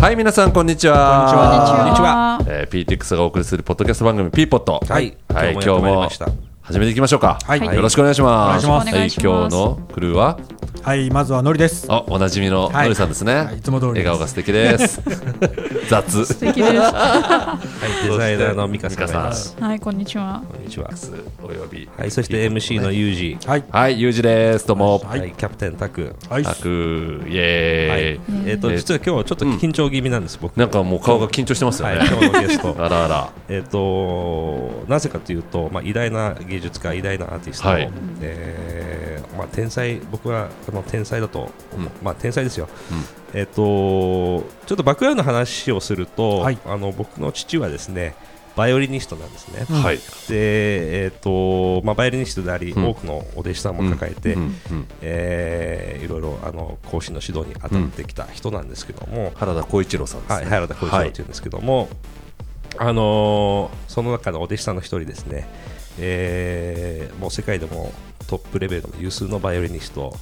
はい、皆さん、こんにちは。こんにちは。えー、PTX がお送りするポッドキャスト番組、ピーポット。はいはい、今日今日も始めていきましょうか。はいよろしくお願いします。お願いしますはい、今日のクルーは、はい、まずはのりです。あ、おなじみのはいのりさんですね。はいいつも通り笑顔が素敵です。雑。素敵です。はい、デザイナーのミカさん。はい、こんにちは。こんにちは。および。はい、そして MC のユージ。はい。はい、ゆうじです。どうも。はい、キャプテンタク。はい。たく、イはいエーイ。。えっと、実は今日ちょっと緊張気味なんです、僕。なんかもう顔が緊張してますよはい、ね。今日のゲスト。あらあら。えっと、なぜかというと、まあ、偉大な芸術家、偉大なアーティスト、はい。えーまあ、天才、僕はあの天才だと、う。ん。まあ、天才ですよ、うん。えっと、ちょっとバックグラウンドの話をすると、はい。あの僕の父はですね、バイオリニストなんですね。はい。で、えっとまあ、バイオリニストであり、うん。多くのお弟子さんも抱えて、えーいろいろあの講師の指導に当たってきた人なんですけども、原田浩一郎さんですはい、ね。原田浩一郎というんですけども、あのーその中のお弟子さんの一人ですね、えーもう世界でもトップレベルの有数のバイオリニスト。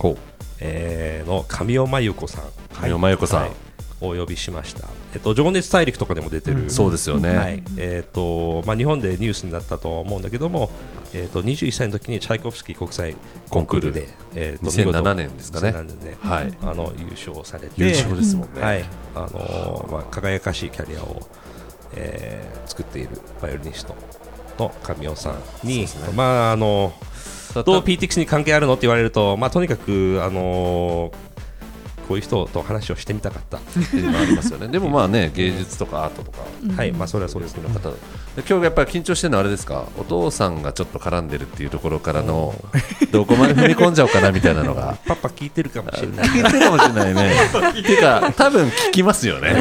えーの神尾真由子さん、神尾真由子さん。はい。をお呼びしました、えっと、情熱大陸とかでも出てる、そうですよね。はい。えーとまあ、日本でニュースになったと思うんだけども、えー、と21歳の時にチャイコフスキー国際コンクールで、えーと2007年ですかね。2007年ではい。あの優勝されて優勝ですもんね。はい。あのーまあ、輝かしいキャリアを、えー作っているバイオリニストの神尾さんに、まああのだどう PTX に関係あるのって言われると、まあ、とにかく、あのーこういう人と話をしてみたかった、っていうのがありますよね。でもまあね、芸術とかアートとか。はいまあ、それはそうですけど、方で今日やっぱり緊張してるのはあれですか？お父さんがちょっと絡んでるっていうところからのどこまで踏み込んじゃおうかなみたいなのが。パパ聞いてるかもしれない。聞いてるかもしれないね。ていうか多分聞きますよね。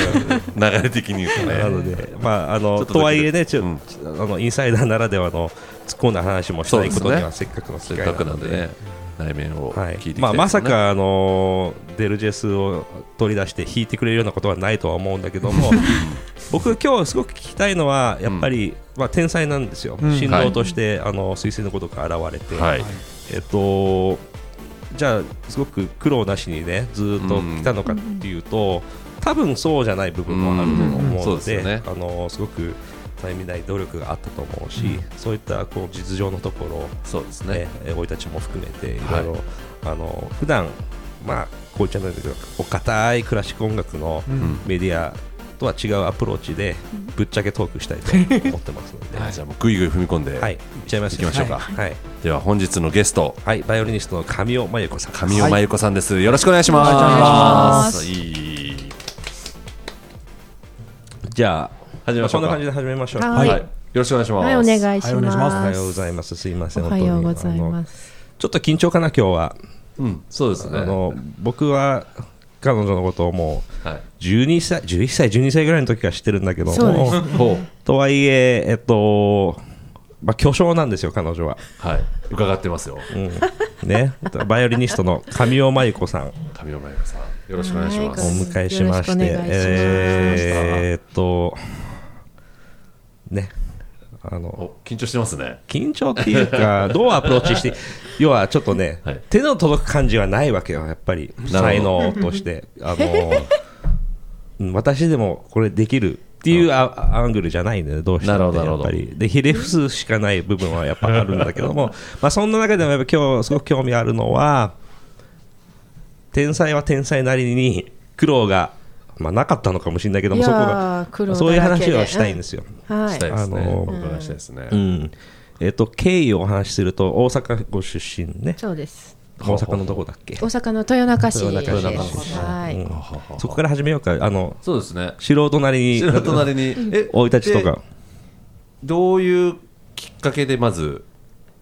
流れ的に言うとなのねで、まあ、あのととはいえね、ちょうん。あのインサイダーならではの突っ込んだ話もしたいことには、そせっかくの機せっかく会なので。なんでね内面をはい聞いていきたい。まあ、まさか、あのデルジェスを取り出して弾いてくれるようなことはないとは思うんだけども 僕、今日すごく聞きたいのはやっぱり、まあ、天才なんですよ、うん。神童として、あの彗星のことが現れて、はい。えっと、じゃあ、すごく苦労なしにね、ずーっと来たのかっていうと、多分そうじゃない部分もあると思ううん。そうので、ですよね。あのすごくたゆみない努力があったと思うし、うん。そういったこう実情のところ、そうですね。ね、えー生い立ちも含めて、いはい。ろいろ、あの普段まあ、こういっちゃなんだけど、お堅いクラシック音楽のうん。メディアとは違うアプローチで、ぶっちゃけトークしたいと思ってますので、はい。じゃあもうぐいぐい踏み込んで、はい、いっちゃいますよ行きましょうか。はい、では本日のゲスト。はい、バイオリニストの神尾真由子さんです。神尾真由子さんです、よろしくお願いします。よろしくお願いします。いい。じゃあ、始めましょうか。こんな感じで始めましょう。はい。はい、よろしくお願いします。はい、お願いしま。ます。おはようございます。すいません。おはようござい本当に。あのます。ちょっと緊張かな、今日は。うんそうですね。あの僕は彼女のことをもうはい。12歳、11歳、12歳ぐらいの時から知ってるんだけどそうでもす、ほう。とはいえ、えっと、まあ、巨匠なんですよ、彼女は。はい。伺ってますよ。うん、ね、バイオリニストの神尾真由子さん。を神尾真由子さん。よろしくお願いしまおす迎えしまして、しくお願いします。えーっと、ね、あの、お緊張してますね。緊張っていうか、どうアプローチして、要はちょっとね、はい。手の届く感じはないわけよ、やっぱり、才能として。あのうん私でもこれできるっていうあアングルじゃないね、どうしても、ね、やっぱり。で、ひれ伏すしかない部分はやっぱあるんだけども、まあそんな中でもやっぱ今日すごく興味あるのは、天才は天才なりに苦労が、まあ、なかったのかもしれないけども、そこが、そういう話をしたいんですよ。はいしたいですね、お伺いしたいですね、うん。えっ、と、経緯をお話しすると、大阪ご出身ね。そうです。大阪のどこだっけ大阪の豊中市豊中市です。はい。うんそこから始めようか。あの、そうですね素人なりに、素人なりに生い立ちとか。どういうきっかけでまず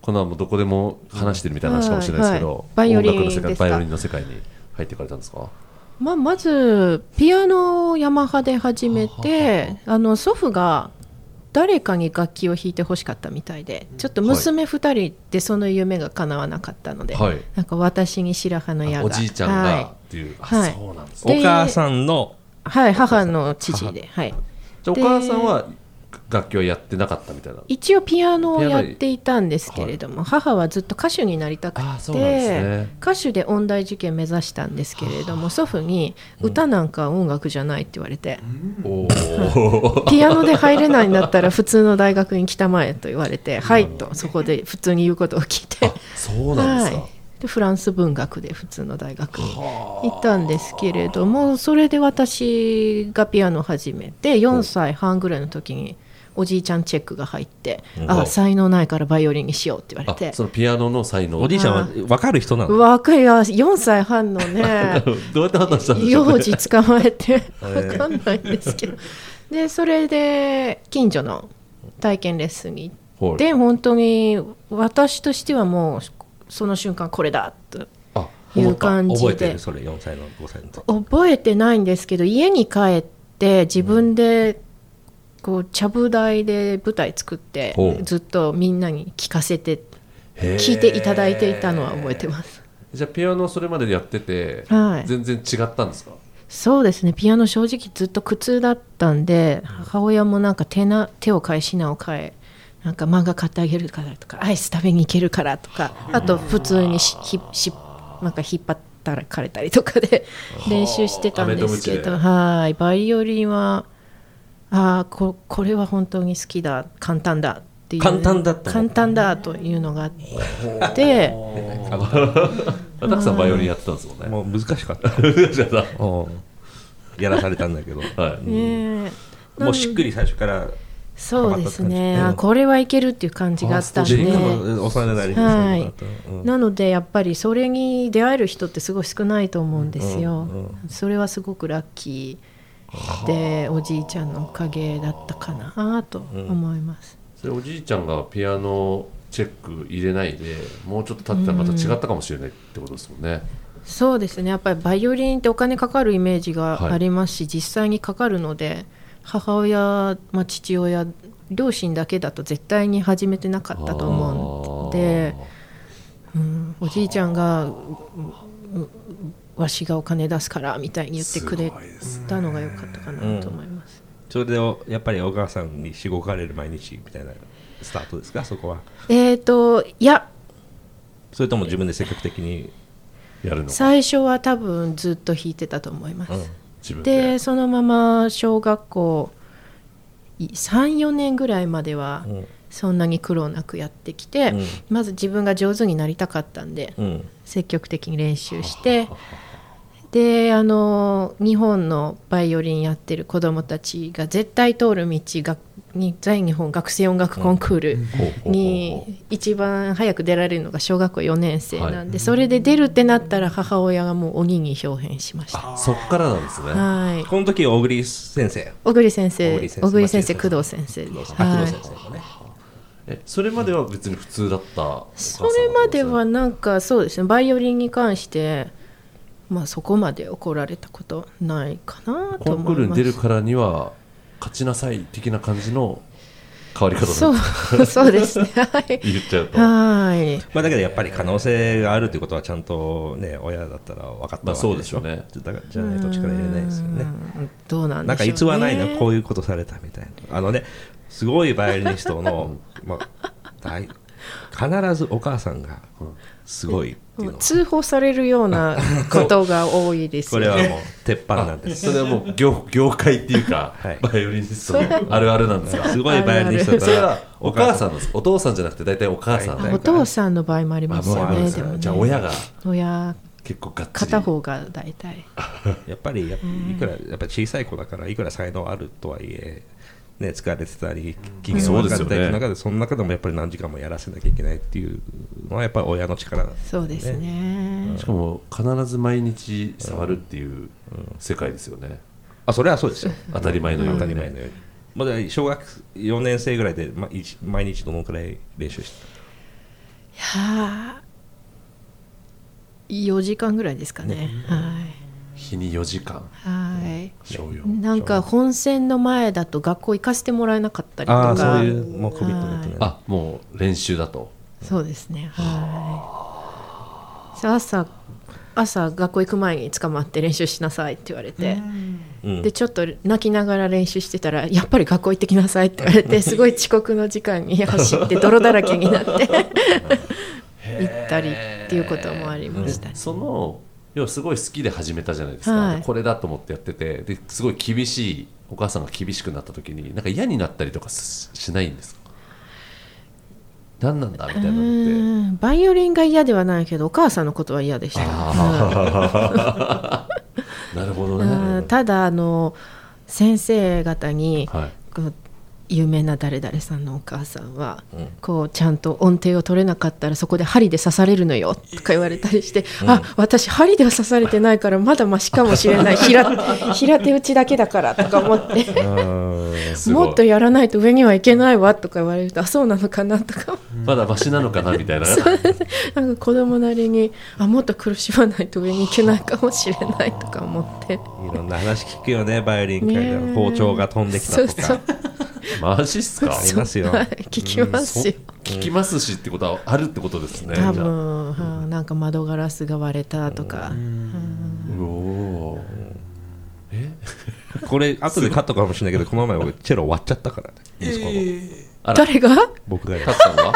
このもどこでも話してるみたいな話かもしれないですけど、はいはいバイオリン音楽の世界バイオリンの世界に入っていかれたんですかまあ、まずピアノをヤマハで始めてあの祖父が誰かに楽器を弾いてほしかったみたいでちょっと娘2人でその夢が叶わなかったので、はい。なんか私に白羽の矢がおじいちゃんがはい。っていう、あはいそうなんです。でお母さんの、はい、母の父で、はい、お母さんは楽器はやってなかったみたいな。一応ピアノをやっていたんですけれども、母はずっと歌手になりたくて、ね。歌手で音大受験目指したんですけれども祖父に歌なんか音楽じゃないって言われて、おお ピアノで入れないんだったら普通の大学に来たまえと言われて、はいとそこで普通に言うことを聞いて。そうなんですか、はい、でフランス文学で普通の大学に行ったんですけれどもそれで私がピアノを始めて4歳半ぐらいの時におじいちゃんチェックが入って「あ才能ないからバイオリンにしよう」って言われて。あそのピアノの才能。おじいちゃんは分かる人なの？若いや4歳半のね。どうやって判断したんでしょう、幼ね、児捕まえて。分かんないんですけど。でそれで近所の体験レッスンに行はい。って本当に私としてはもうその瞬間これだとあいう感じ覚えてでる？それ4歳の5歳の時。覚えてないんですけど家に帰って自分でこうちゃぶ台で舞台作ってずっとみんなに聞かせてへー。聞いていただいていたのは覚えてます。じゃあピアノそれまでやってて、はい。全然違ったんですか？そうですね。ピアノ正直ずっと苦痛だったんで母親もなんか手な手を変え品を変えなんか漫画買ってあげるからとかアイス食べに行けるからとかあと普通にしひしなんか引っ張ったらかれたりとかで練習してたんですけどはい。バイオリンはあーここれは本当に好きだ簡単だっていう。簡単だったの簡単だというのがあって。たくさんバイオリンやってたんですもんね。もう難しかった。じゃあうん。やらされたんだけど。はい。ねえ。もうしっくり最初からそうですね、うんあこれはいけるっていう感じがあったんで。幼なりにはい。そうん。なのでやっぱりそれに出会える人ってすごい少ないと思うんですよ、それはすごくラッキーでおじいちゃんのおかげだったかなと思います、それおじいちゃんがピアノチェック入れないでもうちょっと経ってたらまた違ったかもしれないってことですもんね、そうですね。やっぱりバイオリンってお金かかるイメージがありますし、実際にかかるので母親、まあ、父親両親だけだと絶対に始めてなかったと思うので、うん、おじいちゃんがううわしがお金出すからみたいに言ってくれたのが良かったかなと思います。それでおやっぱり小川さんにしごかれる毎日みたいなスタートですか？そこは。えーといや。それとも自分で積極的にやるの最初は多分ずっと弾いてたと思います。自分で。でそのまま小学校34年ぐらいまではうんそんなに苦労なくやってきて、うん。まず自分が上手になりたかったんで、うん。積極的に練習してであの日本のバイオリンやってる子どもたちが絶対通る道がに在日本学生音楽コンクールに一番早く出られるのが小学校4年生なんで、それで出るってなったら母親がもう鬼に表現しました。そっからなんですね。はい。この時小栗先生。小栗先生小栗先生工藤先生です。あ工はい藤先生もねえそれまでは別に普通だったそれまではなんかそうですね。バイオリンに関してまあそこまで怒られたことないかなとコンクー思います。ルに出るからには勝ちなさい的な感じの変わり方そだうそうですね。はい。言っちゃうと。はい。まあだけどやっぱり可能性があるということはちゃんとね親だったら分かったまあわけそうでしょうね。だからじゃないと力入れないですよね。うんどうなんなんかでしょう、ね、逸話ないなこういうことされたみたいな。あのねすごいバイオリニストの、まあ、大必ずお母さんがすごい通報されるような ことが多いですよね。これはもう鉄板なんです。それはもう業業界っていうか、はい。バイオリニストのあるあるなんですか すごいバイオリニストそれはお母さんなんです。お父さんじゃなくて大体お母さんはい。お父さんの場合もありますよねでもね。よじゃあ親が親結構がっ片方が大体。やっぱりやっぱいくらやっぱ小さい子だからいくら才能あるとはいえね、疲れてたり機嫌悪かったりの中でその中でもやっぱり何時間もやらせなきゃいけないっていうのはやっぱり親の力なんですそうですね。しかも必ず毎日触るっていう世界ですよね。あそれはそうですよ。当たり前のようにね。当たり前のように。まだ小学4年生ぐらいで、毎日どのくらい練習してはあ4時間ぐらいですかね日に4時間。はい。はい小4なんか本選の前だと学校行かせてもらえなかったりとか。ああそういうもうコミットメントね。あもう練習だと。そうですね。はい。朝朝学校行く前に捕まって練習しなさいって言われて、うん。でちょっと泣きながら練習してたらやっぱり学校行ってきなさいって言われて すごい遅刻の時間に走って泥だらけになって。行ったりっていうこともありましたね。その要はすごい好きで始めたじゃないですか、はい。でこれだと思ってやってて。ですごい厳しいお母さんが厳しくなった時になんか嫌になったりとかししないんですか？何なんだみたいなのって。うん。バイオリンが嫌ではないけどお母さんのことは嫌でした、なるほどうん。ね、ただあの先生方に、はい有名な誰々さんのお母さんは、うん。こうちゃんと音程を取れなかったらそこで針で刺されるのよとか言われたりして、あ私針では刺されてないからまだマシかもしれない。平平手打ちだけだからとか思って。もっとやらないと上にはいけないわとか言われるとあそうなのかなとか。まだマシなのかなみたいな。なんか子供なりにあもっと苦しまないと上に行けないかもしれないとか思って。いろんな話聞くよねバイオリン界で包丁が飛んできたとか。そうマジっすか？ありますよ。は い聞きますよ、聞きますしってことはあるってことですね多分、はあ。なんか窓ガラスが割れたとか、うおー。え？これ後でカットかもしれないけどこの前僕チェロ割っちゃったからね。息子の。あら。誰が？僕がやタツさん。が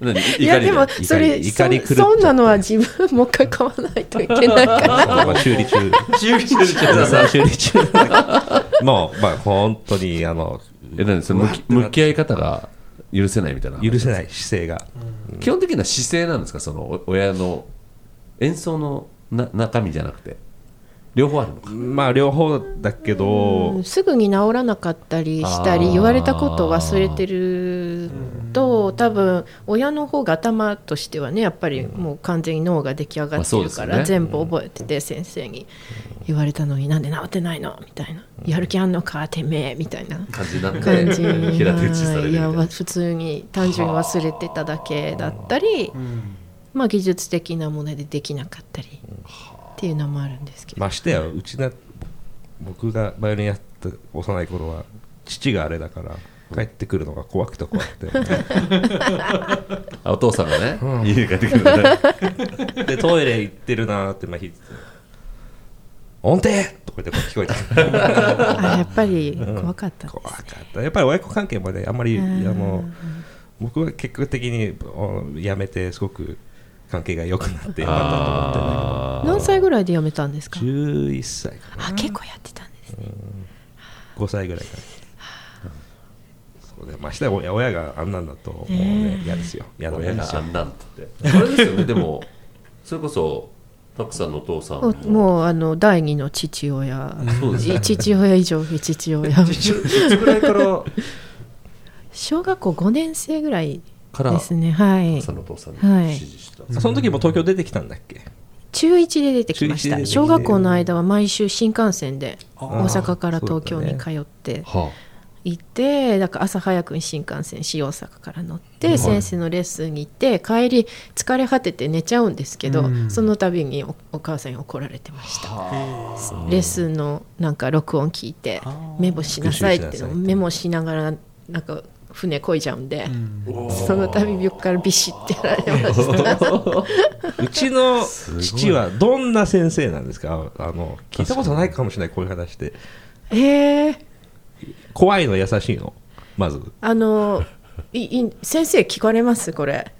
何？いやで？もそれ怒りそそんなのは自分もう一回買わないといけないから。まあ修理中。修理中修理中もうまあ本当にあのえ何その向き向き合い方が許せないみたいな許せない姿勢が。基本的な姿勢なんですか？そのお親の演奏のな中身じゃなくて両方あるのか。まあ両方だけど、うんすぐに治らなかったりしたり言われたことを忘れてると多分親の方が頭としてはねやっぱりもう完全に脳が出来上がってるから、全部覚えてて先生に言われたのになんで治ってないの？みたいな。やる気あんのか？てめえ。みたいな。感じになって感じ平手打ちされるいや普通に単純に忘れてただけだったり、まあ、技術的なものでできなかったりっていうのもあるんですけど、ましてやうちな僕がバイオリンやった幼い頃は父があれだから帰ってくるのが怖くて怖くて。あお父さんがね、家に帰ってくるのね。でトイレ行ってるなーってまあ弾いて。て音程とか言ってこう聞こえたあやっぱり怖かったです怖かった。やっぱり親子関係もねあんまりあの僕は結果的におやめてすごく関係が良くなってよかったと思って何歳ぐらいで辞めたんですか？けど11歳かな。あ結構やってたんですね。5歳ぐらいからそうね。ましてや親親があんなんだともうね。嫌ですよ。嫌なもんですよ親があんなんって。あれですよね。でもそれこそたくさんのお父さんおももうあの第二の父親。そうですね。父親以上に父親。いつぐらいから。小学校5年生ぐらいからですねはい。さんのお父さんにした、その時も東京出てきたんだっけ？中1で出てきました。小学校の間は毎週新幹線であ大阪から東京に通っては行ってだから朝早くに新幹線新大阪から乗って、はい。先生のレッスンに行って帰り疲れ果てて寝ちゃうんですけど、うん。その度におお母さんに怒られてました。あ。レッスンのなんか録音聞いてメモしなさいって復習しなさいって。メモしながらなんか船こいじゃうんで、うん。その度横からビシッてやられました。うちの父はどんな先生なんですか？あの聞いたことないかもしれないこういう話でえー、怖いの優しいの？まず。あのいい先生聞かれます？これ。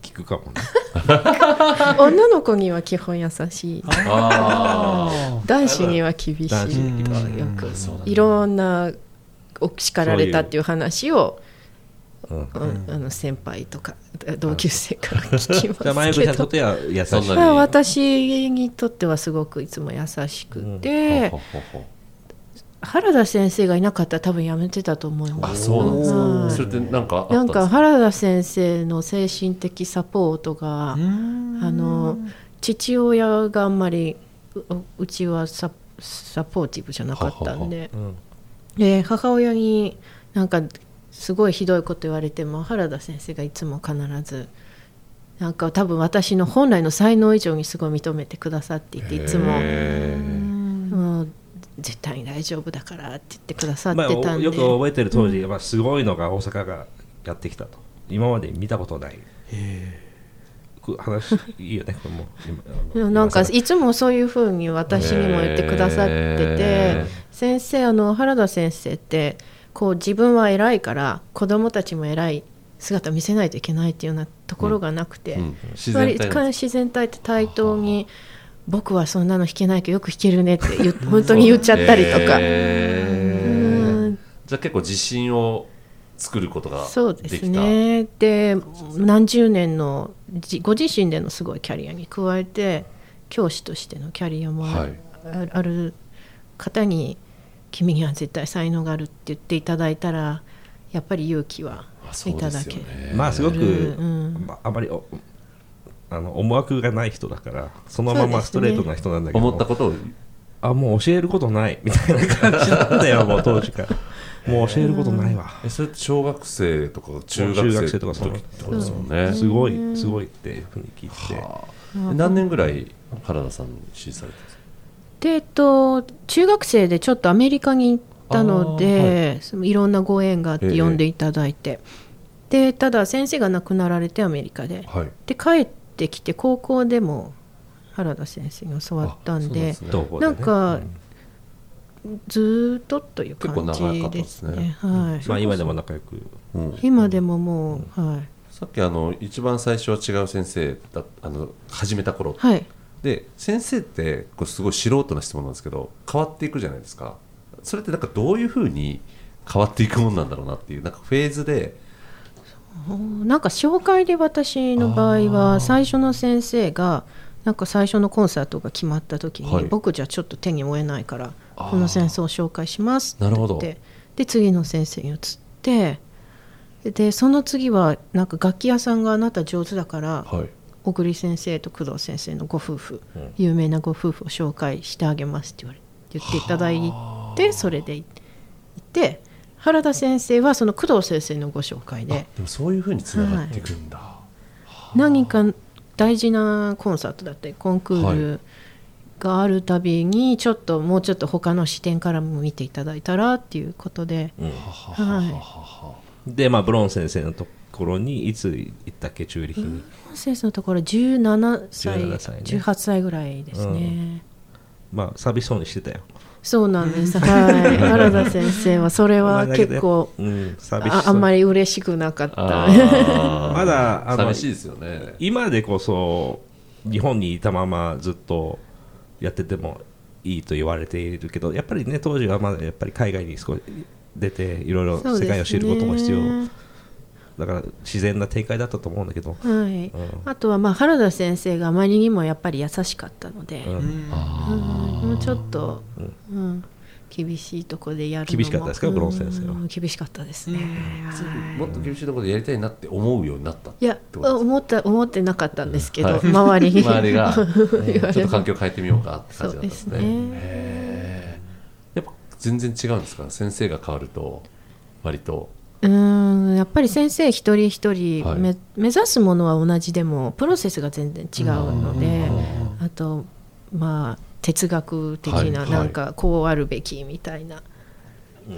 聞くかもね。女の子には基本優しいあ男子には厳しい。とか男子にようん。くいろんなお叱られたっていう話をうんうん。あの先輩とか同級生から聞きますけど。口さんにとって私にとってはすごくいつも優しくーて、原田先生がいなかったら多分やめてたと思いまあす。そうなんですはいかそれってなんかあったなんんか原田先生の精神的サポートが、うん。あの父親があんまりううちはササポーティブじゃなかったんで。うんで母親になんかすごいひどいこと言われても原田先生がいつも必ずなんか多分私の本来の才能以上にすごい認めてくださっていていつも。絶対に大丈夫だからって言ってくださっまあ、てたんで、よく覚えてる当時、まあ、すごいのが大阪がやってきたと。今まで見たことない。く話いいよねこれも。なんかいつもそういうふうに私にも言ってくださってて、へー。先生あの原田先生ってこう自分は偉いから子供たちも偉い姿を見せないといけないっていうようなところがなくて、うん自割と然体自然体って対等に僕はそんなの弾けないけどよく弾けるねって本当に言っちゃったりとか、へー。うん。じゃあ結構自信を作ることがそうですね。で何十年のじご自身でのすごいキャリアに加えて教師としてのキャリアもあ,、はい。ある方に「君には絶対才能がある」って言っていただいたらやっぱり勇気はいただけねまあすごく、うんまあ、あまりおあの思惑がない人だからそのままストレートな人なんだけど、思ったことを。あもう教えることないみたいな感じだったよもう当時からもう教えることないわ、えそれって小学生とか中中学生とかその。の時ってことですもん。ねすごいすごいっていうふうに聞いて。何年ぐらい原田さんに支持されてるんですか？でえっと中学生でちょっとアメリカに行ったので、そのい、ろんなご縁があっええ。て呼んでいただいて、でただ先生が亡くなられてアメリカで。はい。で帰ってきて高校でも原田先生に教わったんであそうどうなんかずーっとという結構感じですすね。ね。はい。まあ今でも仲良く。うん。今でももう、はい。さっきあの一番最初は違う先生だあの始めた頃。はい。で先生ってこうすごい素人な質問なんですけど変わっていくじゃないですか。それってなんかどういうふうに変わっていくもんなんだろうなっていうなんかフェーズで。なんか紹介で私の場合は最初の先生がなんか最初のコンサートが決まった時に、はい。僕じゃちょっと手に負えないからこの先生を紹介しますってなるほど。言ってで次の先生に移ってでその次はなんか楽器屋さんがあなた上手だからはい。小栗先生と工藤先生のご夫婦、うん。有名なご夫婦を紹介してあげますって言われ言っていただいてそれで行って原田先生はその工藤先生のご紹介で。でもそういうふうにつながっていくんだ、何か大事なコンサートだったりコンクールがあるたびにちょっともうちょっと他の視点からも見ていただいたらっていうことで、うん。はでまあブロン先生のところにいつ行ったっけチューリヒに、い、先生のところ17歳17歳ね。18歳ぐらいですね、まあ寂しそうにしてたよ。そうなんです、はい、原田先生はそれは結構うん寂しそう。ああんまり嬉しくなかった。まだあの寂しいですよね。今でこそ日本にいたままずっとやっててもいいと言われているけどやっぱりね当時はまだやっぱり海外に少し出ていろいろ世界を知ることも必要。だから自然な展開だったと思うんだけど、はい、うん。あとはまあ原田先生があまりにもやっぱり優しかったので、うん。うん。もうちょっと、うん厳しいとこでやるのも。厳しかったですかブロン先生は？うん厳しかったですね、はい。もっと厳しいところでやりたいなって思うようになった？いや思った思ってなかったんですけど、はい。周りに。周りが。ちょっと環境変えてみようかって感じだったんですね。そうですね。やっぱ全然違うんですか？先生が変わると割と。うーん。やっぱり先生一人一人はい。め、目指すものは同じでもプロセスが全然違うのであとまあ哲学的はいななんかこうあるべきみたいな、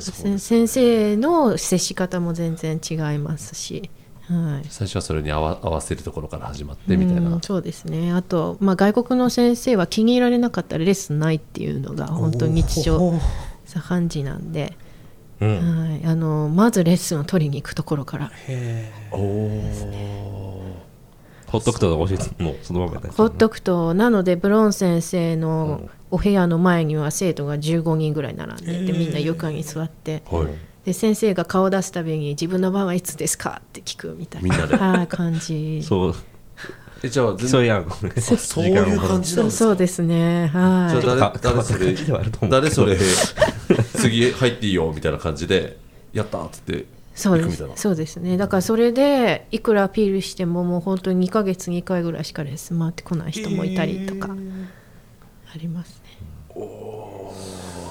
先生の接し方も全然違いますし、はい、最初はそれに合わ合わせるところから始まってみたいな。うんそうですね。あと、まあ、外国の先生は気に入られなかったらレッスンないっていうのが本当に日常茶飯事なんで、うん。はい、あのまずレッスンを取りに行くところから。おおほっとくと教えてもうそのままだほっとくとなのでブロン先生のお部屋の前には生徒が15人ぐらい並んでいてみんな床に座って。はい。で先生が顔を出すたびに自分の番はいつですかって聞くみたいな。みんなで。はい感じ。そう。えじゃあ全競然い合うのね。そういう感じなんですか？そうですね。はい。じゃあ誰それ誰それ次入っていいよみたいな感じでやったーっつってそうです。そうですね。だからそれでいくらアピールしてももう本当に2ヶ月に1回ぐらいしかレッスン回ってこない人もいたりとかありますね、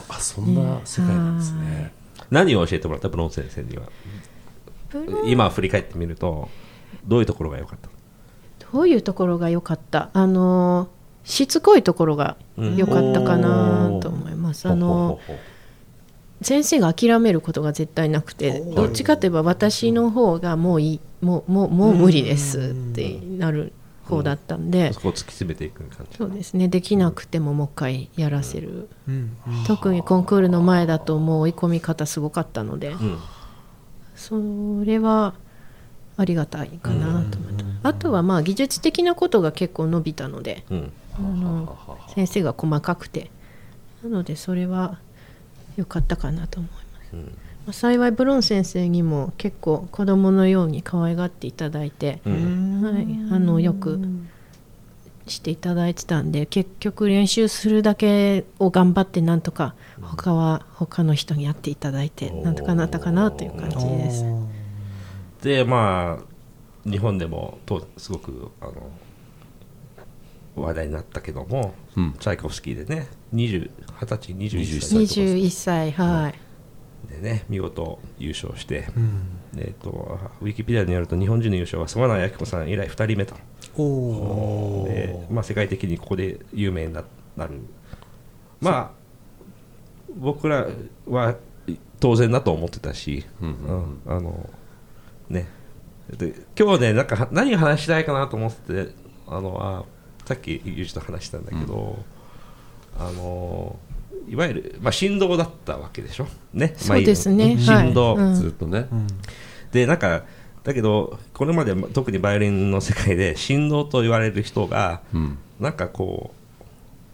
あそんな世界なんですね。何を教えてもらった？ブロン先生には。今振り返ってみるとどういうところが良かった？どういうところが良かった？あのしつこいところが良かったかなと思います、あのほうほうほ先生が諦めることが絶対なくてどっちかといえば私の方がもういいもうもうもう無理ですってなる方だったんで、そこを突き詰めていく感じそうですね。できなくてももう一回やらせる、うん。特にコンクールの前だともう追い込み方すごかったので、うん。それはありがたいかなと思って、あとはまあ技術的なことが結構伸びたのでうん。あの先生が細かくて。なのでそれは良かったかなと思います、うん。まあ幸いブロン先生にも結構子供のように可愛がっていただいて、うん。はい、あのよくしていただいてたんで結局練習するだけを頑張ってなんとか他は他の人にやっていただいてなんとかなったかなという感じです。でまあ日本でもとすごくあの話題になったけども、うん。チャイコフスキーでね20 20歳21歳21歳。はい。でね見事優勝して、うん。えー、とウィキペディアによると日本人の優勝は沢名明子さん以来2人目と。おおで、まあ、世界的にここで有名にななる。まあ僕らは当然だと思ってたし、うんうん。あのね。で今日ねなんかは何を話したいかなと思っててあのあさっきユージと話したんだけど、あのいわゆる、まあ、振動だったわけでしょ？ね。そうですね。まあ振動、はい。うん。ずっとね、うん。でなんかだけどこれまで特にバイオリンの世界で振動と言われる人がうん。なんかこ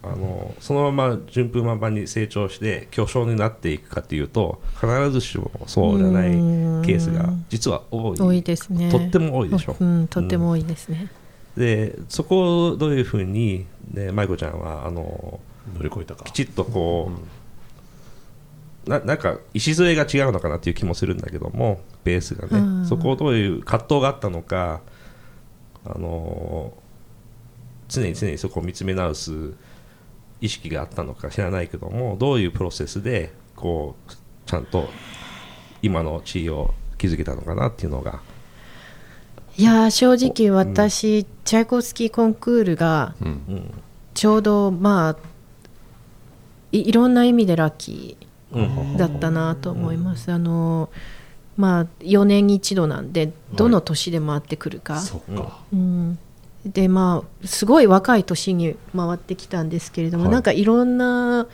うあのそのまま順風満帆に成長して巨匠になっていくかというと必ずしもそうじゃないケースが実は多い。多いですね。とっても多いでしょ？うん、とっても多いですね、でそこをどういうふうに、ね、舞子ちゃんはあの乗り越えたか。きちっとこう、ななんか礎が違うのかなっていう気もするんだけどもベースがね、うん。そこをどういう葛藤があったのかあの常に常にそこを見つめ直す意識があったのか知らないけどもどういうプロセスでこうちゃんと今の地位を築けたのかなっていうのがいやー正直私、チャイコフスキーコンクールがちょうどまあいいろんな意味でラッキうんーだったなと思います、あのまあ4年に一度なんでどの年で回ってくるか、うん、でまあすごい若い年に回ってきたんですけれども、はい。なんかいろんな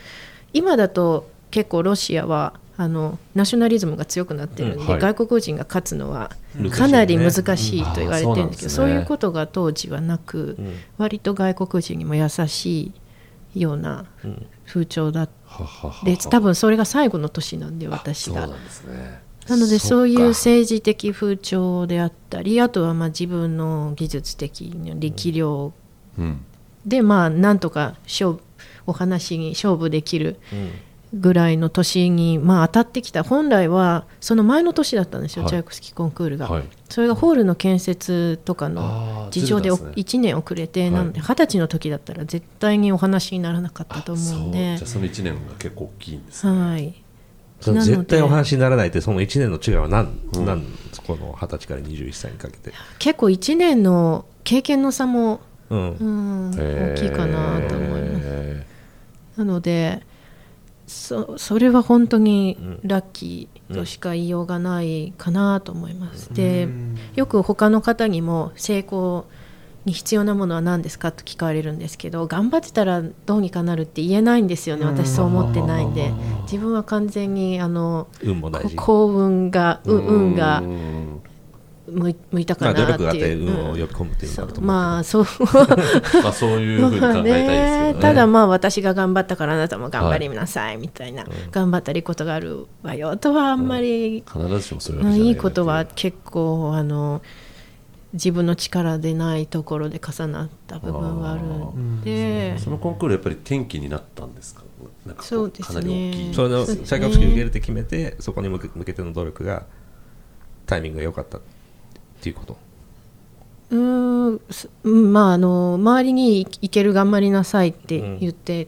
今だと結構ロシアはあのナショナリズムが強くなってるんで、うんはい。外国人が勝つのはかなり難しいと言われてるんですけど、うん。そういうことが当時はなく、うん。割と外国人にも優しいようなうん。風潮だっはははで多分それが最後の年なんで私が。なのでそういう政治的風潮であったりあとはまあ自分の技術的な力量うん。でまあなんとか勝負お話に勝負できるうんぐらいの年に、まあ、当たってきた本来はその前の年だったんですよ、はい。チャイコフスキーコンクールが、はい。それがホールの建設とかあのー事情でずれたんですね。1年遅れて、はい。なので二十歳の時だったら絶対にお話にならなかったと思うんで。そう。じゃあその1年が結構大きいんですね。はい。絶対お話にならないってその1年の違いは何,、うん。なんそこの20歳から21歳にかけて、結構1年の経験の差も、うん。うん、大きいかなと思います。なのでそそれは本当にラッキーとしか言いようがないかなと思います。でよく他の方にも成功に必要なものは何ですかと聞かれるんですけど頑張ってたらどうにかなるって言えないんですよね。私そう思ってないんで。自分は完全にあの運も大事。幸運がう運がうん向いたまあ、かなって努力があっていう。運を呼び込むっていうのがまあそう。まあ そういうふうに考えたいですけどね。ただまあ私が頑張ったからあなたも頑張りなさいみたいな、頑張ったりことがあるわよとはあんまり、必ずしもそういうわけじゃないいいことは結構あの自分の力でないところで重なった部分はあるんで。そのコンクールやっぱり転機になったんですか？なんかこそうですね。かなり大きい。それのそうですね。最高式受けるって決めてそこに向け向けての努力がタイミングが良かったっていうこと？うーんすうんまああの周りに行ける頑張りなさいって言って、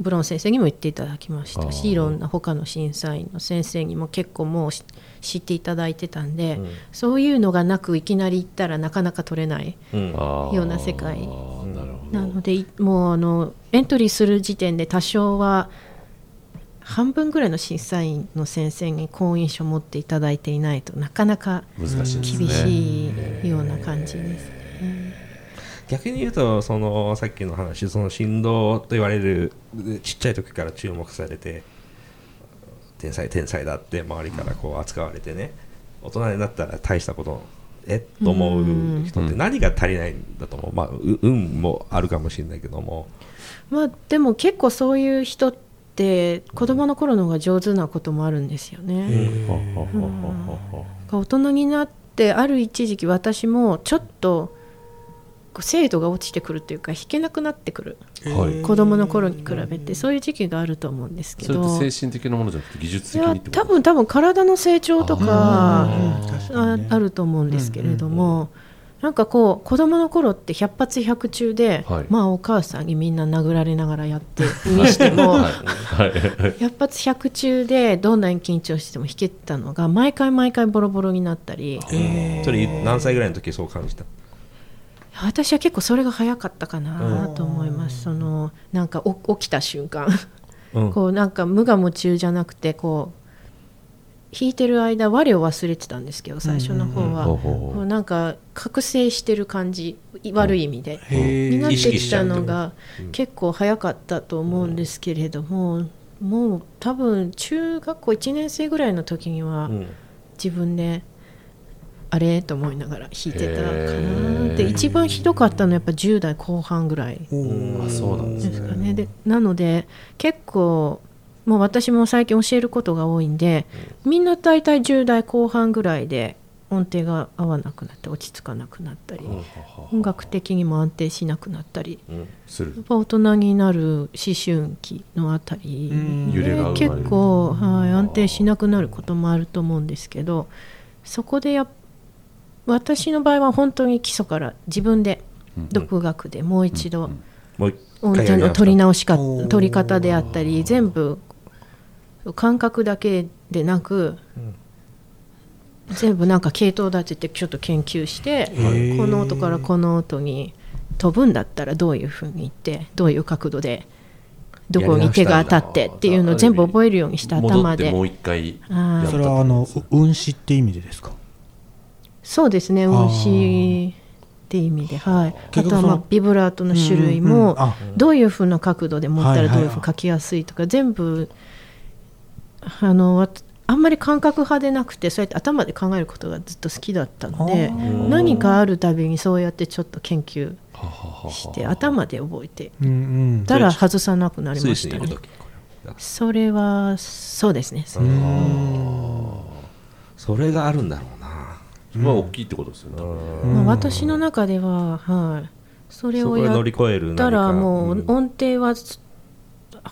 ブロン先生にも言っていただきました。しいろんな他の審査員の先生にも結構もうし知っていただいてたんで、うん。そういうのがなくいきなり行ったらなかなか取れないような世界。なるほど。なのでいもうあのエントリーする時点で多少は半分ぐらいの審査員の先生に好印象を持っていただいていないとなかなか厳しいような感じですね。逆に言うとそのさっきの話その振動と言われるちっちゃい時から注目されて天才天才だって周りからこう扱われてね大人になったら大したことえと思う人って何が足りないんだと思う、まあ、う運もあるかもしれないけども。まあでも結構そういう人って子供の頃の方が上手なこともあるんですよね。大人になってある一時期私もちょっとこう精度が落ちてくるというか弾けなくなってくる。はい。子供の頃に比べてそういう時期があると思うんですけそれどって精神的なものじゃなくて技術いや的にってこと？多分多分体の成長とかああにね。あると思うんですけれども、なんかこう子供の頃って百発百中で、はい。まあお母さんにみんな殴られながらやって にしても、はい。はい。百発百中でどんなに緊張しても弾けてたのが毎回毎回ボロボロになったり。それ何歳ぐらいの時そう感じた？私は結構それが早かったかなと思います、そのなんかお起きた瞬間。うん。こうなんか無我夢中じゃなくてこう弾いてる間我を忘れてたんですけど最初の方は、ほうなんか覚醒してる感じ悪い意味で、になってきたのが結構早かったと思うんですけれども、もう多分中学校1年生ぐらいの時にはうん。自分であれ？と思いながら弾いてたかなへー。で一番ひどかったのはやっぱ10代後半ぐらいおーあそうなんですですかね。でなので結構もう私も最近教えることが多いんで、みんな大体10代後半ぐらいで音程が合わなくなって落ち着かなくなったり、音楽的にも安定しなくなったりうん。する。やっぱ大人になる思春期のあたりうん。揺れが生まれる。結構、はい、安定しなくなることもあると思うんですけどそこでやっ私の場合は本当に基礎から自分で独学でもう一度音程の取り直しか取り方であったり全部感覚だけでなく、全部なんか系統だって言ってちょっと研究して、この音からこの音に飛ぶんだったらどういうふうにいってどういう角度でどこに手が当たってっていうのを全部覚えるようにして戻頭で。ってもう一回はいやったそれはあの運指って意味でですか？そうですねー。運指って意味で、はい、あとはまあビブラートの種類うんうんもあ。どういうふうな角度で持ったらどういうふうに書きやすいとか全部あのわあんまり感覚派でなくてそうやって頭で考えることがずっと好きだったので何かあるたびにそうやってちょっと研究して頭で覚えてたら外さなくなりました。ねそれはそうですね。それがあるんだろうな。まあ大きいってことですよねまあ私の中でははい。それをやっ乗り越えるたらもんう音程は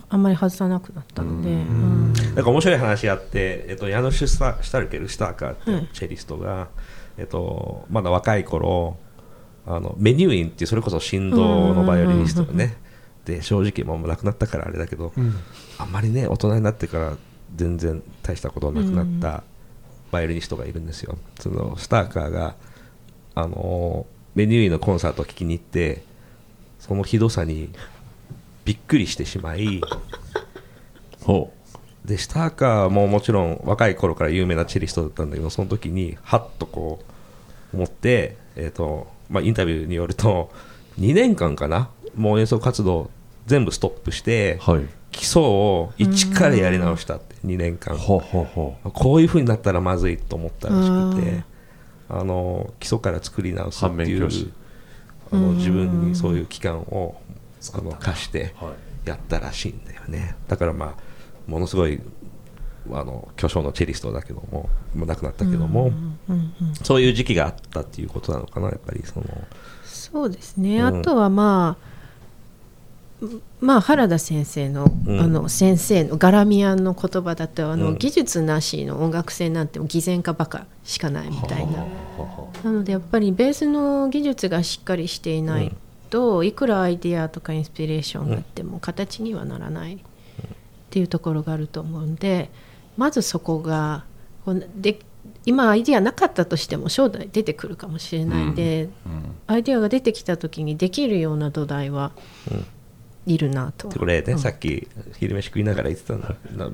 あんまり外さなくなったので、うん。なんか面白い話あって、えっと、ヤノシュ・シュタルケル・シュターカーってはい。チェリストが、えっと、まだ若い頃あのメニューインっていうそれこそ振動のバイオリニストがねで正直もう亡くなったからあれだけど、うん。あんまりね大人になってから全然大したことなくなったバイオリニストがいるんですよ。そのスターカーがあのメニューインのコンサートを聴きに行ってそのひどさにびっくりしてしまい。ほでスターカーももちろん若い頃から有名なチェリストだったんだけどその時にハッとこう思って、えーとまあ、インタビューによると2年間かなもう演奏活動全部ストップしてうはい。基礎を一からやり直したって2年間。ほうほうほこういう風になったらまずいと思ったらしくてああの基礎から作り直すっていうあの自分にそういう期間をあの貸してやったらしいんだよね。だからまあものすごいあの巨匠のチェリストだけどももう亡くなったけども、そういう時期があったっていうことなのかなやっぱりその。そうですね、うん。あとはまあまあ原田先生の,、うん。あの先生のガラミアンの言葉だとあの、うん。技術なしの音楽性なんて偽善かバカしかないみたいな。なのでやっぱりベースの技術がしっかりしていないと、いくらアイディアとかインスピレーションがあっても形にはならないっていうところがあると思うんでまずそこがで今アイディアなかったとしても将来出てくるかもしれないんで、アイディアが出てきた時にできるような土台はいるなと。でこれね、うん。さっき昼飯食いながら言ってたのな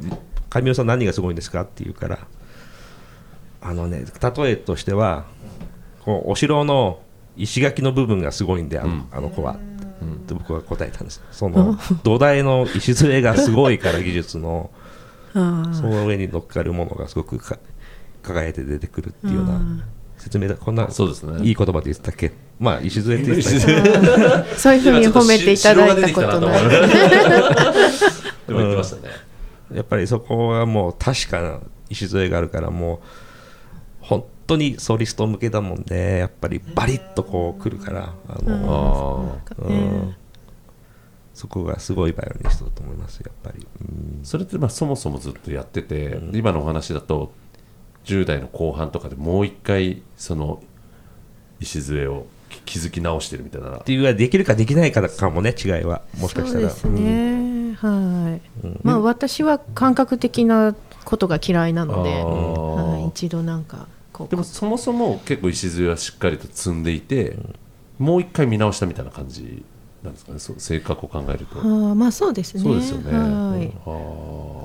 神尾さん何がすごいんですかって言うからあのね例えとしてはこうお城の石垣の部分がすごいんであの,、あの子は、って僕は答えたんです。その 土台の礎がすごいから技術の あその上に乗っかるものがすごくか輝いて出てくるっていうような説明だ。こんなそうですね。いい言葉で言ってたっけ？まあ礎って言ってた。けどーそういうふうに褒めていただいたことない。い でも言ってましたね。やっぱりそこはもう確かな礎があるからもう本当にソリスト向けだもんでやっぱりバリッとこうくるからあの、ああうん。そこがすごいバイオリニストだと思いますやっぱり、うん。それってまあそもそもずっとやってて、今のお話だと10代の後半とかでもう一回その礎を築き直してるみたいな。っていうぐらいできるかできないかかもね違いは。もしかしたら。そうですね、はい、まあ私は感覚的なことが嫌いなので、一度なんかでもそもそも結構礎はしっかりと積んでいて、もう一回見直したみたいな感じなんですかね？そう性格を考えると。あーまあそうですね。そうですよね。はい。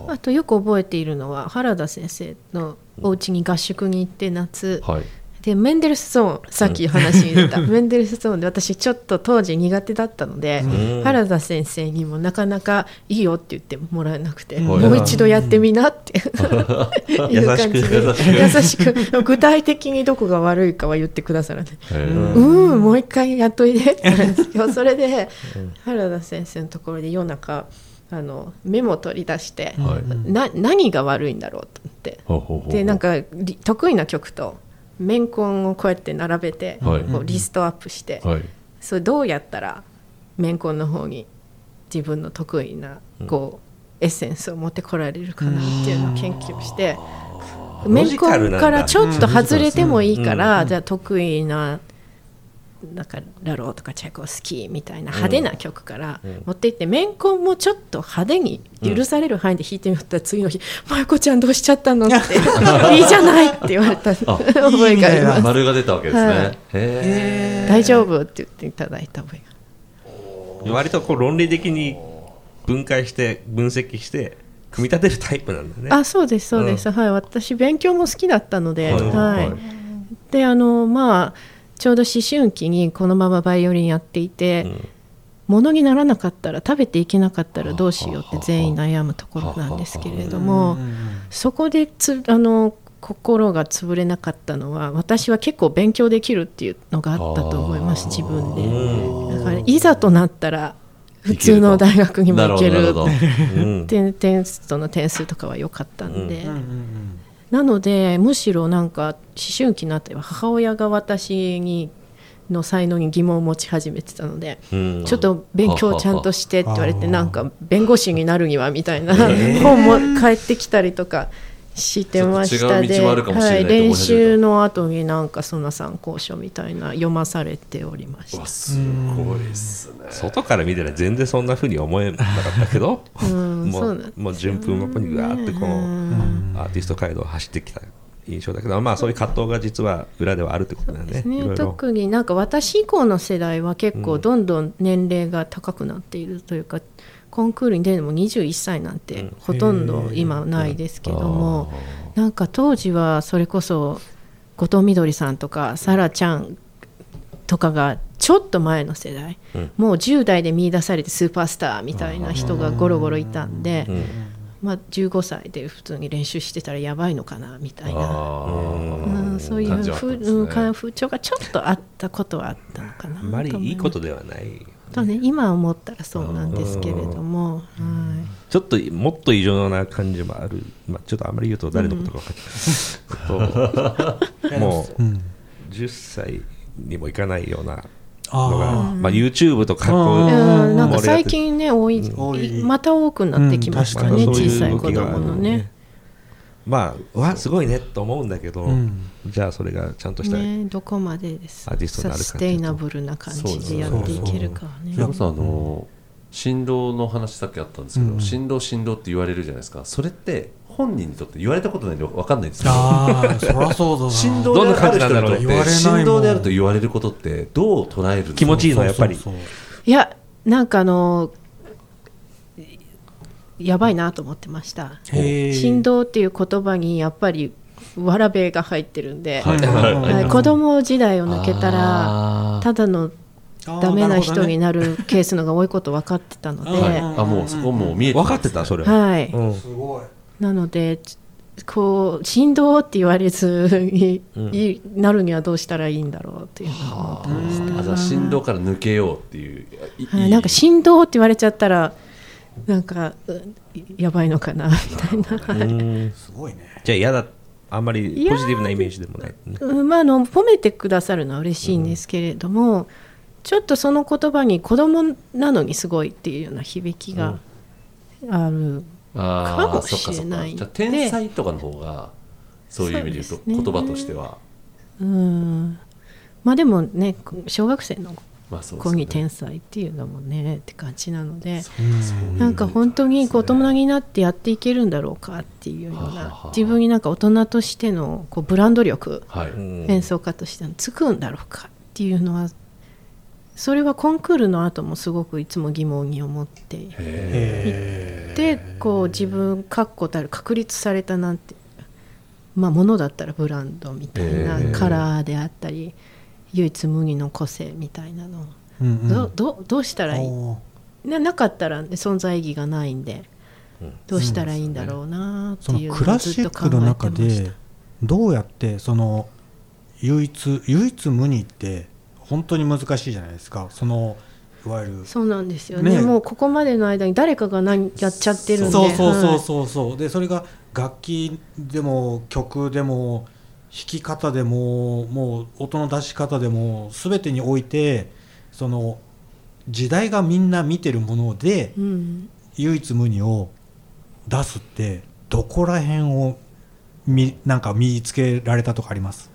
あ。あとよく覚えているのは原田先生のお家に合宿に行って夏、ーはいでメンデルスゾーンさっき話に出た。メンデルスゾーンで私ちょっと当時苦手だったので、原田先生にもなかなかいいよって言ってもらえなくて、んもう一度やってみなって。いう感じで。優しく具体的にどこが悪いかは言ってくださらない。うん、もう一回やっといてって言われるんですけどそれで原田先生のところで夜中あのメモを取り出して、はい。な何が悪いんだろうと思って。でなんかり得意な曲とメンコンをこうやって並べて、はい。こうリストアップして、はい。それどうやったらメンコンの方に自分の得意なこう、エッセンスを持ってこられるかなっていうのを研究して、メンコンからちょっと外れてもいいから、じゃあ得意ななんかラローとかチェコスキーみたいな派手な曲から持っていって、メンコンもちょっと派手に許される範囲で弾いてみたら次の日「舞子ちゃんどうしちゃったの? 」って「いいじゃない」って言われた。覚えがあります。丸が出たわけですね、はい。へ大丈夫って言っていただいた覚えが。割とこう論理的に分解して分析して組み立てるタイプなんだね。あそうですそうです、はい私勉強も好きだったので、ははいい。はい。であのまあちょうど思春期にこのままバイオリンやっていて、ものにならなかったら食べていけなかったらどうしようって全員悩むところなんですけれどもそこでつあの心が潰れなかったのは私は結構勉強できるっていうのがあったと思います自分で。だからいざとなったら普通の大学にも行けるう。ん。テテストの点数とかは良かったんで、なのでむしろなんか思春期になっては母親が私にの才能に疑問を持ち始めてたので、うん。ちょっと勉強ちゃんとしてって言われてなんか弁護士になるにはみたいな本も返ってきたりとかしてましたで、はい、練習の後になんかその参考書みたいな読まされておりました。わ。すごいっすね。外から見たら全然そんなふうに思えなかったけど、うなんですよね。うもう順風満帆にガーってこのアーティスト街道を走ってきた印象だけど、まあ、そういう葛藤が実は裏ではあるってことだよね。ですね。特になんか私以降の世代は結構どんどん年齢が高くなっているというか、コンクールに出るのも21歳なんてほとんど今ないですけども、なんか当時はそれこそ後藤みどりさんとかサラちゃんとかがちょっと前の世代、もう10代で見出されてスーパースターみたいな人がゴロゴロいたんで、まあ、15歳で普通に練習してたらやばいのかなみたいな。あうん、そういう風ね。うんか風潮がちょっとあったことはあったのかなあんまりいいことでではない。とね今思ったらそうなんですけれども、はい。ちょっともっと異常な感じもある、まあ、ちょっとあんまり言うと誰のことか分かんない、もう。うん10歳にもいかないようなのがあまあ、YouTube とかこううん。うんなんか最近ね多い多いまた多くなってきましたね、うん小さい子供のねまあわすごいねと思うんだけど、うん。じゃあそれがちゃんとした、ねどこまでです。アーティストになるかサステイナブルな感じでやっていけるかはね。それこそあの振動の話さっきあったんですけど、振動振動って言われるじゃないですか。それって本人にとって言われたことないんで分かんないんですよああ そりゃそうだな。振動である人にとっどんな感じなんだろうねて。振動であると言われることってどう捉えるんですか気持ちいいのはやっぱり。そうそうそう。いやなんかあのやばいなと思ってました。振動っていう言葉にやっぱりわらべが入ってるんで、はいはい子供時代を抜けたらただのダメな人になるケースのが多いこと分かってたので、はいあもうそこもう見えて分かってたそれ。は、はい、うん。すごい。なのでちこう振動って言われずに、いなるにはどうしたらいいんだろうっていうのを思ってました。あじゃあ振動から抜けようっていう。いはい、なんか振動って言われちゃったらなんかうんやばいのかなみたいな、うん。すごいねじゃあ嫌だ。あんまりポジティブなイメージでもない、ね、うんまあ、あの褒めてくださるのは嬉しいんですけれども、ちょっとその言葉に子供なのにすごいっていうような響きがある、かもそっかそっしれないか。じゃあ天才とかの方がそういう意味で言うと言葉としては。うん。まあでもね小学生のまあそうね。子に天才っていうのもねって感じなのでうんなんか本当にこう大人になってやっていけるんだろうかっていうようなあ自分になんか大人としてのこうブランド力演奏家としてのつくんだろうかっていうのはそれはコンクールの後もすごくいつも疑問に思っていへてこう自分確固たる確立されたなんてまあものだったらブランドみたいなカラーであったり唯一無二の個性みたいなの。をうんうん。どどどうしたらいい？ななかったら、ね、存在意義がないんでどうしたらいいんだろうなってそのいうクラシックの中でどうやってその唯一唯一無二って本当に難しいじゃないですか。そのいわゆるそうなんですよね。ね。もうここまでの間に誰かが何やっちゃってるんで。そうそうそうはいそう。そうでそれが楽器でも曲でも弾き方でももう音の出し方でも全てにおいてその時代がみんな見てるものでうん。唯一無二を出すってどこら辺をみなんか見つけられたとかあります？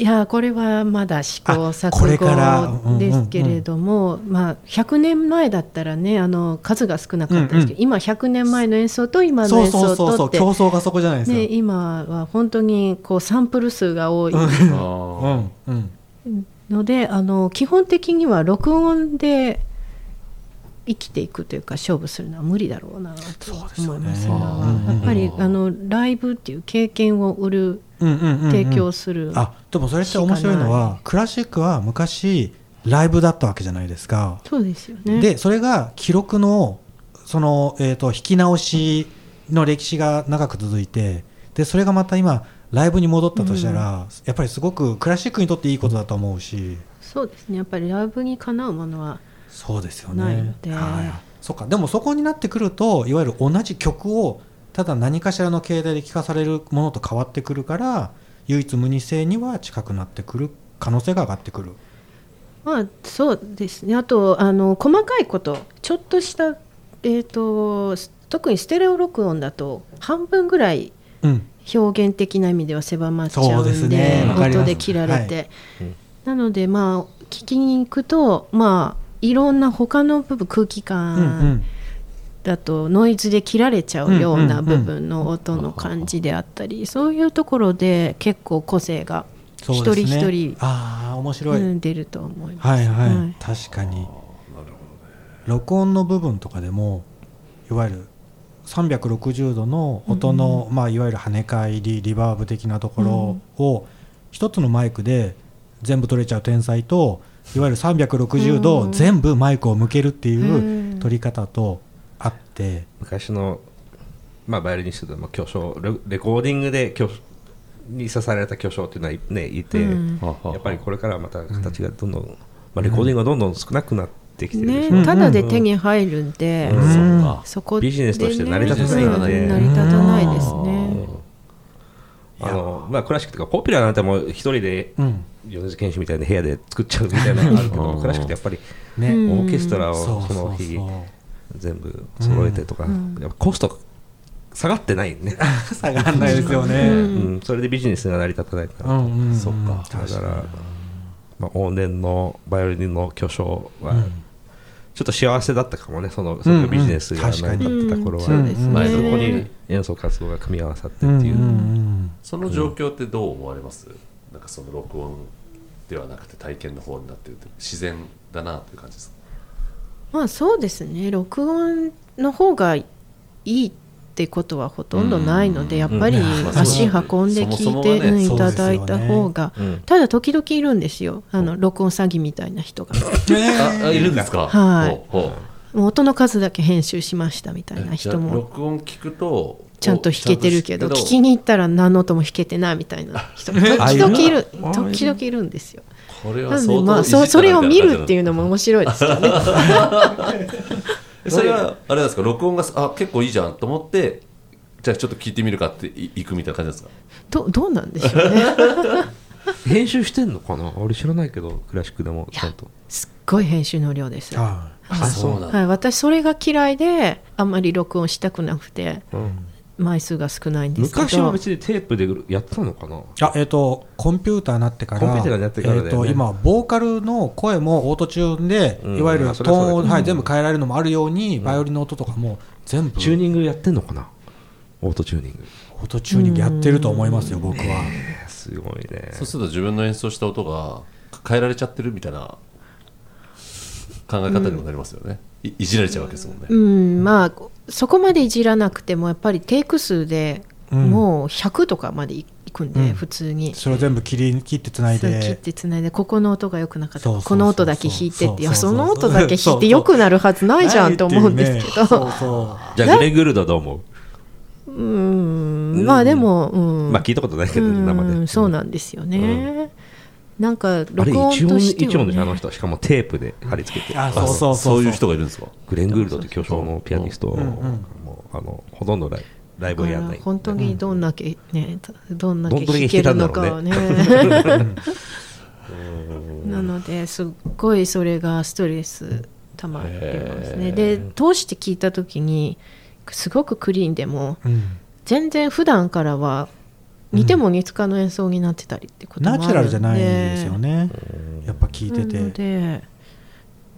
いやこれはまだ試行あこれから。うんうんうん。錯誤ですけれども、まあ、100年前だったらねあの数が少なかったですけど、うん今100年前の演奏と今の演奏そうそうそうとって競争がそこじゃないですか、ね、今は本当にこうサンプル数が多い。あうーん。うん。のであの基本的には録音で生きていくというか勝負するのは無理だろうなと思いますそうですよね。やっぱりあのライブっていう経験を売るうんうんうんうん提供する、あでもそれって面白いのはクラシックは昔ライブだったわけじゃないですか、そうですよねでそれが記録のその、えー、と弾き直しの歴史が長く続いてでそれがまた今ライブに戻ったとしたら、やっぱりすごくクラシックにとっていいことだと思うしそうですねやっぱりライブにかなうものはそうですよないのねではい、そっかでもそこになってくるといわゆる同じ曲をただ何かしらの形態で聴かされるものと変わってくるから唯一無二性には近くなってくる可能性が上がってくる。まあそうですね。あとあの細かいことちょっとした、えー、と特にステレオ録音だと半分ぐらいうん。表現的な意味では狭まっちゃうんでそうですね。音で切られて、うんなのでまあ聞きに行くとまあいろんな他の部分空気うんう感んだとノイズで切られちゃうような部分の音の感じであったりそういうところで結構個性が一人一人ああ面白い、うん出ると思います。はいはい、はい。確かに。録音の部分とかでもいわゆる360度の音の、まあ、いわゆる跳ね返りリバーブ的なところを一つのマイクで全部取れちゃう天才といわゆる360度うん。全部マイクを向けるっていううん。取り方とあって、昔の、まあ、バイオリニストでも巨匠レレコーディングで巨に刺された巨匠っていうのは、ね、いて、うん。やっぱりこれからはまた形がどんどん、まあ、レコーディングがどんどん少なくなってきてるただで手に入るんで、うん。そこで、ね、ビジネスとして成り立たないんで。うん成り立たないですうん。ね。あのまあ、クラシックとかポピュラーなんてもう一人でうん。米津玄師みたいな部屋で作っちゃうみたいなのがあるけうん。どクラシックってやっぱりね、うんオーケストラをそうその日そう。そう全部揃えてとか、うん。やっぱコスト下がってないね、下がらないですようね。うん、それでビジネスが成り立たないから、うんうんうん。そっか。だから、まあ、往年のバイオリンの巨匠は、うん。ちょっと幸せだったかもね。そのそのビジネスが成り立ってた頃は、うんそうですね。前そこに演奏活動が組み合わさってっていう、うんうんその状況ってどう思われます、なんかその録音ではなくて体験の方になってるって自然だなという感じですか？まあそうですね。録音の方がいいってことはほとんどないので、やっぱりうん。足運んで聞いて、いただいた方が、うん。ただ時々いるんですよ。あの録音詐欺みたいな人が。ああいるんですか？はい。音の数だけ編集しましたみたいな人も。録音聞くとちゃんと弾けてるけど聞きに行ったら何の音も弾けてないみたいな人時々いる。あ時々いるんですよこれは相当まあそそれを見るっていううのも面白いですよね。それはあれですか？録音があ結構いいじゃんと思ってじゃあちょっと聞いてみるかってい行くみたいな感じですか？どどうなんでしょうね。編集してんのかな？俺知らないけどクラシックでもちゃんと。すっごい編集の量です。ああそうなんだ。はい、私それが嫌いであんまり録音したくなくて。うん枚数が少ないんですけど。昔は別にテープでやってたのかな？あえっ、とコンピューターになってからコンピューターになってからだよね。えーと今ボーカルの声もオートチューンで、うん。いわゆるトーンを、はい、全部変えられるのもあるように、バイオリンの音とかも全部。チューニングやってんのかな？オートチューニング。オートチューニングやってると思いますよ、僕は。えーすごいね。そうすると自分の演奏した音が変えられちゃってるみたいな考え方にもなりますよね、いいじられちゃうわけですもんね、うんまあそこまでいじらなくてもやっぱりテイク数でうん。もう100とかまでいくんで、うん。普通に。それを全部切り切ってつないそう切っで、てつないでここの音が良くなかった。この音だけ弾いてっていやその音だけ弾いて良くなるはずないじゃんと思うんですけどそうそじゃあグレン・グルドはどう思う？うん。まあでも、うん、まあ聞いたことないけどうん生で。そうなんですよね、なんかあれ録音としては、一音でしょ？あのね、人。しかもテープで貼り付けて。う。あ、そうそう。そういう人がいるんですか？グレン・グルドって巨匠のピアニスト、うんうん。もうあのほとんどライライブをやらない。本当にどんだけね、どんだけどんだけ弾けるのかはね。なのですっごいそれがストレスたまりますね。で通して聞いた時にすごくクリーンでもうん。全然普段からは似ても似つかの演奏になってたりってこともあるんで。ナチュラルじゃないんですよね、やっぱ聞いてなのて。で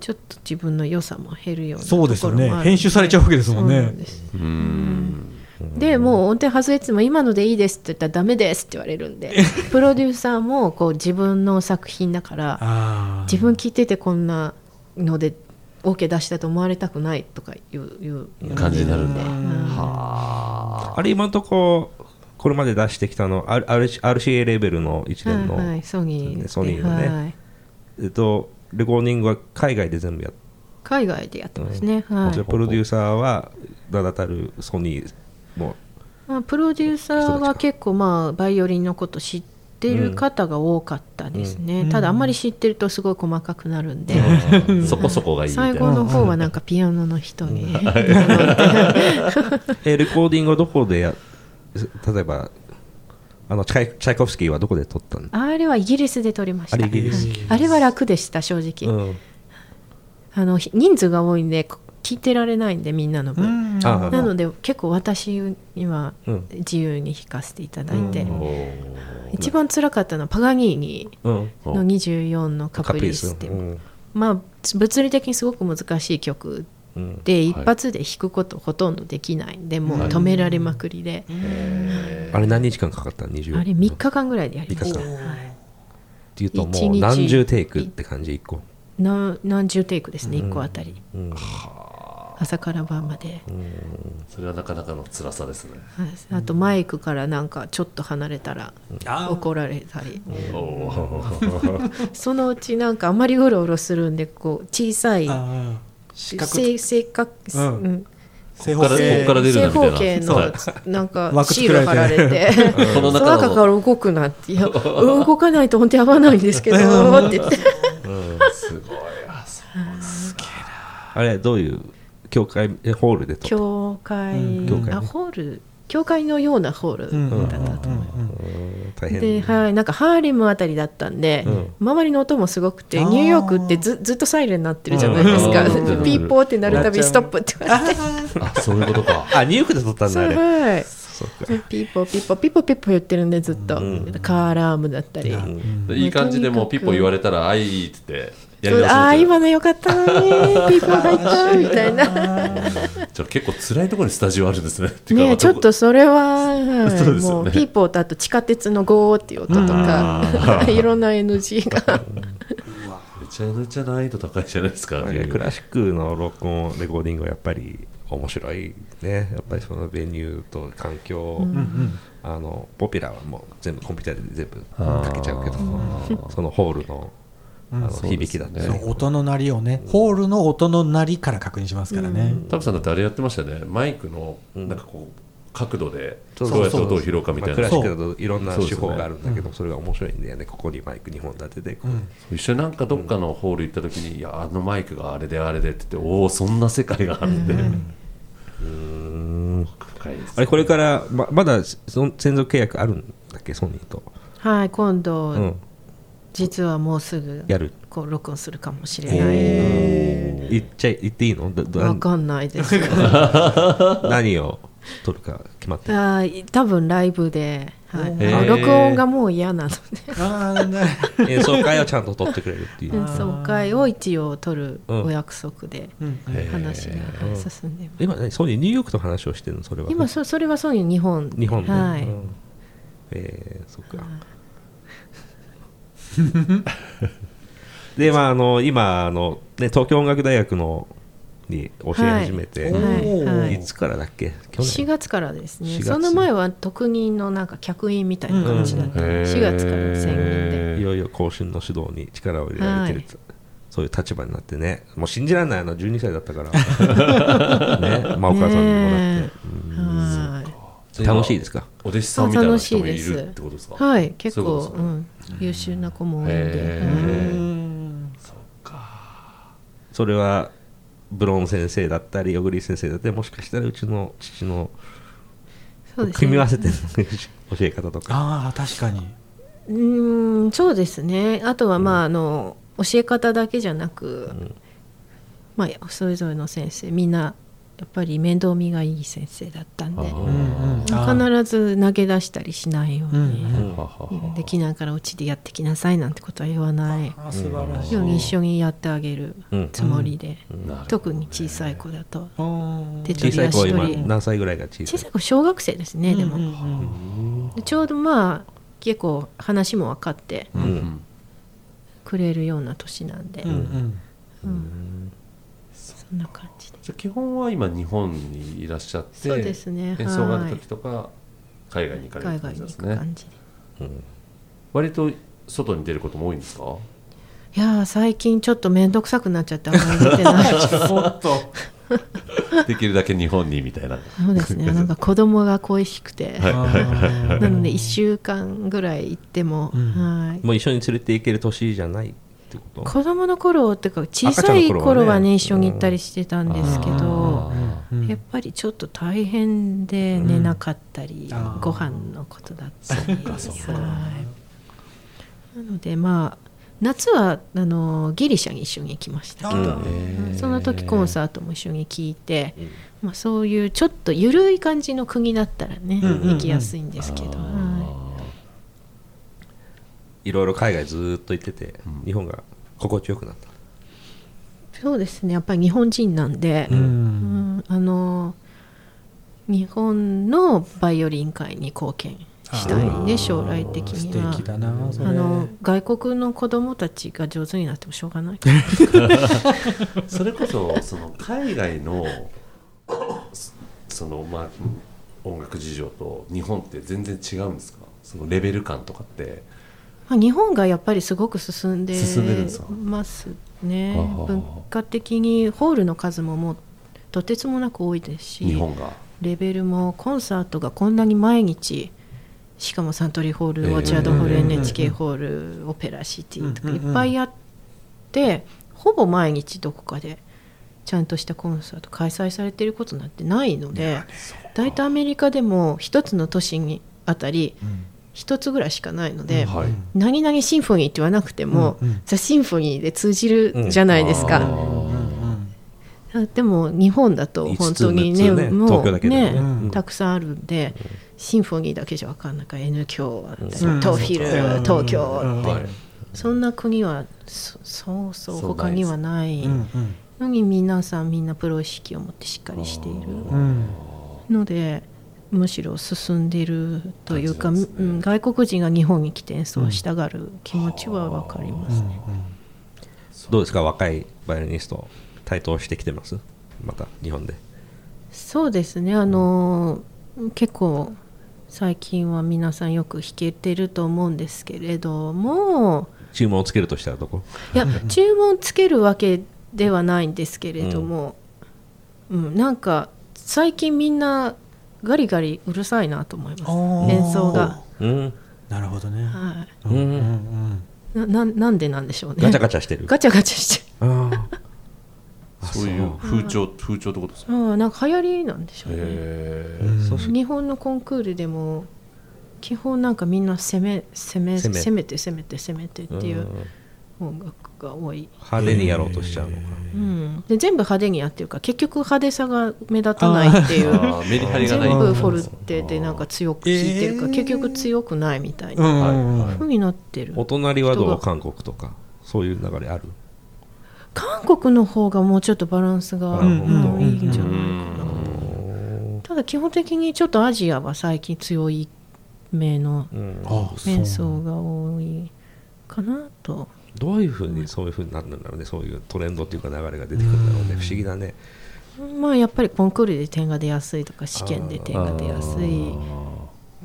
ちょっと自分の良さも減るようなそうですよねところもあるんで。編集されちゃうわけですもんね。そうなんです。うーん。でもう音程外れても今のでいいですって言ったらダメですって言われるんで プロデューサーもこう自分の作品だから自分聞いててこんなので OK 出したと思われたくないとかいういう感じになるんだ。うん。はあ。れ今のとここれまで出してきたの RCA レベルの一連の、はいはい、ソニーでソニーのね。はい、えっとレコーディングは海外で全部やっ海外でやってますね、た、はい。じゃあプロデューサーは名だたるソニーも。まあ、プロデューサーは結構まあバイオリンのこと知ってる方が多かったですね、うん。ただあんまり知ってるとすごい細かくなるんで、あ そこそこがいい最後の方はなんかピアノの人に えレコーディングはどこでや例えばあのチャイチャイコフスキーはどこで撮ったの？あれはイギリスで撮りました。あれイギリス。はい。あれは楽でした正直、うん。あのひ人数が多いんでこ聞いてられないんでみんなのう分、なので結構私にはうん。自由に弾かせていただいて、一番辛かったのはパガニーニうん。の24のカプリスってまあ物理的にすごく難しい曲うんで一発で弾くことほとんどできない。んで、もう止められまくりで、あれ何日間かかった？20あれ3日間ぐらいでやりました、三日はい。っていうともう何十テイクって感じ？1個。な何十テイクですね、1個あたり。うん。朝から晩まで、それはなかなかの辛さですね。はい。あとマイクからなんかちょっと離れたら怒られたり。そのうちなんかあまりうろうろするんでこう小さい四角。正正確、うん。うん。正方形から出るみたいな。方形のはいなんか 枠シール貼られて。このその中の。中から動くなって。いや動かないと本当に合わないんですけど って言って。すごいあそうあれどういう教会えホールで教会,、うん。教会ね。あホール教会のようなホールうんだったと思います、で、はい、なんかハーレムあたりだったんで、うん。周りの音もすごくてニューヨークってずずっとサイレンになってるじゃないですか、うん。ピーポーってなるたびストップって言われて。あそういうことか。あニューヨークで撮ったんだあれ。はいピーポーピーポーピーポーピーポー言ってるんでずっと、うんカーアラームだったり、うんい。い感じでもうピッポ言われたらあいいって言ってああ今のよかったのに ピーポー入ったみたいな。じゃあ結構辛いところにスタジオあるんですね。ねえちょっとそれは、ね。もうピーポーとあと地下鉄のゴーっていう音とか、いろんな NG が。めちゃめちゃ難易度高いじゃないですかあれクラシックの録音レコーディングはやっぱり面白いね。やっぱりそのベニューと環境、うんうん。あのポピュラーはもう全部コンピューターで全部かけちゃうけどそのホールのあの響きだったり、そう音の鳴りをねホールの音の鳴りから確認しますからね、タブさんだってあれやってましたよね。マイクのうん。なんかこう角度でそうどう。やって音を拾うかみまあ、たいな。クラシックだといろんな手法があるんだけどそ,、れが面白いんだよね。ここにマイク2本立てて一緒になんかどっかのホール行った時に、いやあのマイクがあれであれでって言っておおそんな世界があるんで、深いですあれこれからままだその専属契約あるんだっけソニーと、はい今度、うん、実はもうすぐやる。こう録音するかもしれない。言っちゃい言っていいの？わかんないです。何を撮るか決まってる？あー多分ライブで、はい。録音がもう嫌なので。演奏会をちゃんと撮ってくれるっていう。演奏会を一応取るうんお約束で話がはい進んでます。今ねソニーニューヨークと話をしてるの？それは。今そそれはそういう日本日本で、はい、うん。えー、そっか でまああの今あの、ね、東京音楽大学のに教え始めて、はいはいはい。いつからだっけ？去4年月からです4ね月。その前は特任のなんか客員みたいな感じだった、うんへー4月から専任で。いよいよ後進の指導に力を入れられてる、そういう立場になってね。もう信じられないあの12歳だったから。ね。まあお母さんにもらって、ねうん。はい楽しいですか？お弟子さんみたいな人もいるってことですか？はい結構ねうん、優秀な子も多いんで、へはいうん。それはブロン先生だったり小栗先生だったりもしかしたらうちの父のそうですね。組み合わせての教え方とか。ああ確かに。うーんそうですね。あとはまあ、あの教え方だけじゃなく、まあ、それぞれの先生みんなやっぱり面倒見がいい先生だったんで必ず投げ出したりしないように、できないからうちでやってきなさいなんてことは言わない。ように一緒にやってあげるうん。つもりで、特に小さい子だとうん手小さい子は今取り足取り何歳ぐらいが小さい？小さい子小学生ですねでも、ちょうどまあ結構話も分かってくれるような年なんで、うんうんな感じで。じゃあ基本は今日本にいらっしゃってそうですね。演奏があるはい時とか海外に行かれる感じですね。く感じで。うん。割と外に出ることも多いんですか？いやー最近ちょっと面倒くさくなっちゃってあんまり出てないも っと。できるだけ日本にみたいな。そうですね。なんか子供が恋しくて、なので1週間ぐらい行っても、うん。はい。もう一緒に連れて行ける年じゃないってこと？子供の頃っていうか小さい頃はねね一緒に行ったりしてたんですけど、うんやっぱりちょっと大変で寝なかったり、うんご飯のことだったり。はい。なのでまあ夏はあのギリシャに一緒に行きましたけどその時コンサートも一緒に聴いて、まあ、そういうちょっと緩い感じの国だったらね、うんうんうん。行きやすいんですけど、はいろいろ海外ずーっと行ってて、うん。日本が心地よくなった。そうですね。やっぱり日本人なんで、うん。うんあの日本のバイオリン界に貢献したいね将来的素にはあの外国の子供たちが上手になってもしょうがない。それこそその海外のそそのまあ音楽事情と日本って全然違うんですか？そのレベル感とかって。まあ日本がやっぱりすごく進んでますね。文化的にホールの数ももうとてつもなく多いですしレベルもコンサートがこんなに毎日しかもサントリーホール、ええオーチャードホール、うん NHK ホールオペラシティとかいっぱいあってほぼ毎日どこかでちゃんとしたコンサート開催されていることなんてないので大体アメリカでも一つの都市にあたりうん一つぐらいしかないので、はい。何々シンフォニーって言わなくても、うんうん。ザ・シンフォニーで通じるじゃないですか、うんでも日本だと本当にねねもうねたくさんあるんで、シンフォニーだけじゃ分かんないから N 響トーフィル、うん東京って、うん。はい。そんな国はそそうそう他にはない。うん。のに皆さんみんなプロ意識を持ってしっかりしているうん。のでむしろ進んでいるというか、ねうん外国人が日本に来て演奏したがる気持ちは分かります。ね。どうですか若いバイオリニスト台頭してきてます？また日本で。そうですね。あの結構最近は皆さんよく弾けてると思うんですけれども。注文をつけるとしたらどこ？いや注文つけるわけではないんですけれども、うんなんか最近みんなガリガリうるさいなと思います。演奏が、うん。なるほどね。はうん。うんうんい、なななんでなんでしょうね。ガチャガチャしてる。ガチャガチャしてああそう。いう風潮風潮ってことですか？ああなんか流行りなんでしょうね、へうん。そうし日本のコンクールでも基本なんかみんな攻め攻め攻め。攻めて攻めて攻めてっていううん。音楽が多い、派手にやろうとしちゃうのか。うん、で全部派手にやってるから結局派手さが目立たないっていう。あーメリハリがない。全部フォルテでなんか強く弾いてるからえー。結局強くないみたいうん。なうんうになってる。お隣はどう？韓国とか。そういう流れある？韓国の方がもうちょっとバランスがいいんじゃないかうんなただ基本的にちょっとアジアは最近強い目のうん。あそう。演奏が多いかなとどういうふうにそういうふうになるんだろうね。そういうトレンドっていうか流れが出てくるんだろうね。不思議だね。まあやっぱりコンクールで点が出やすいとか試験で点が出やすいっ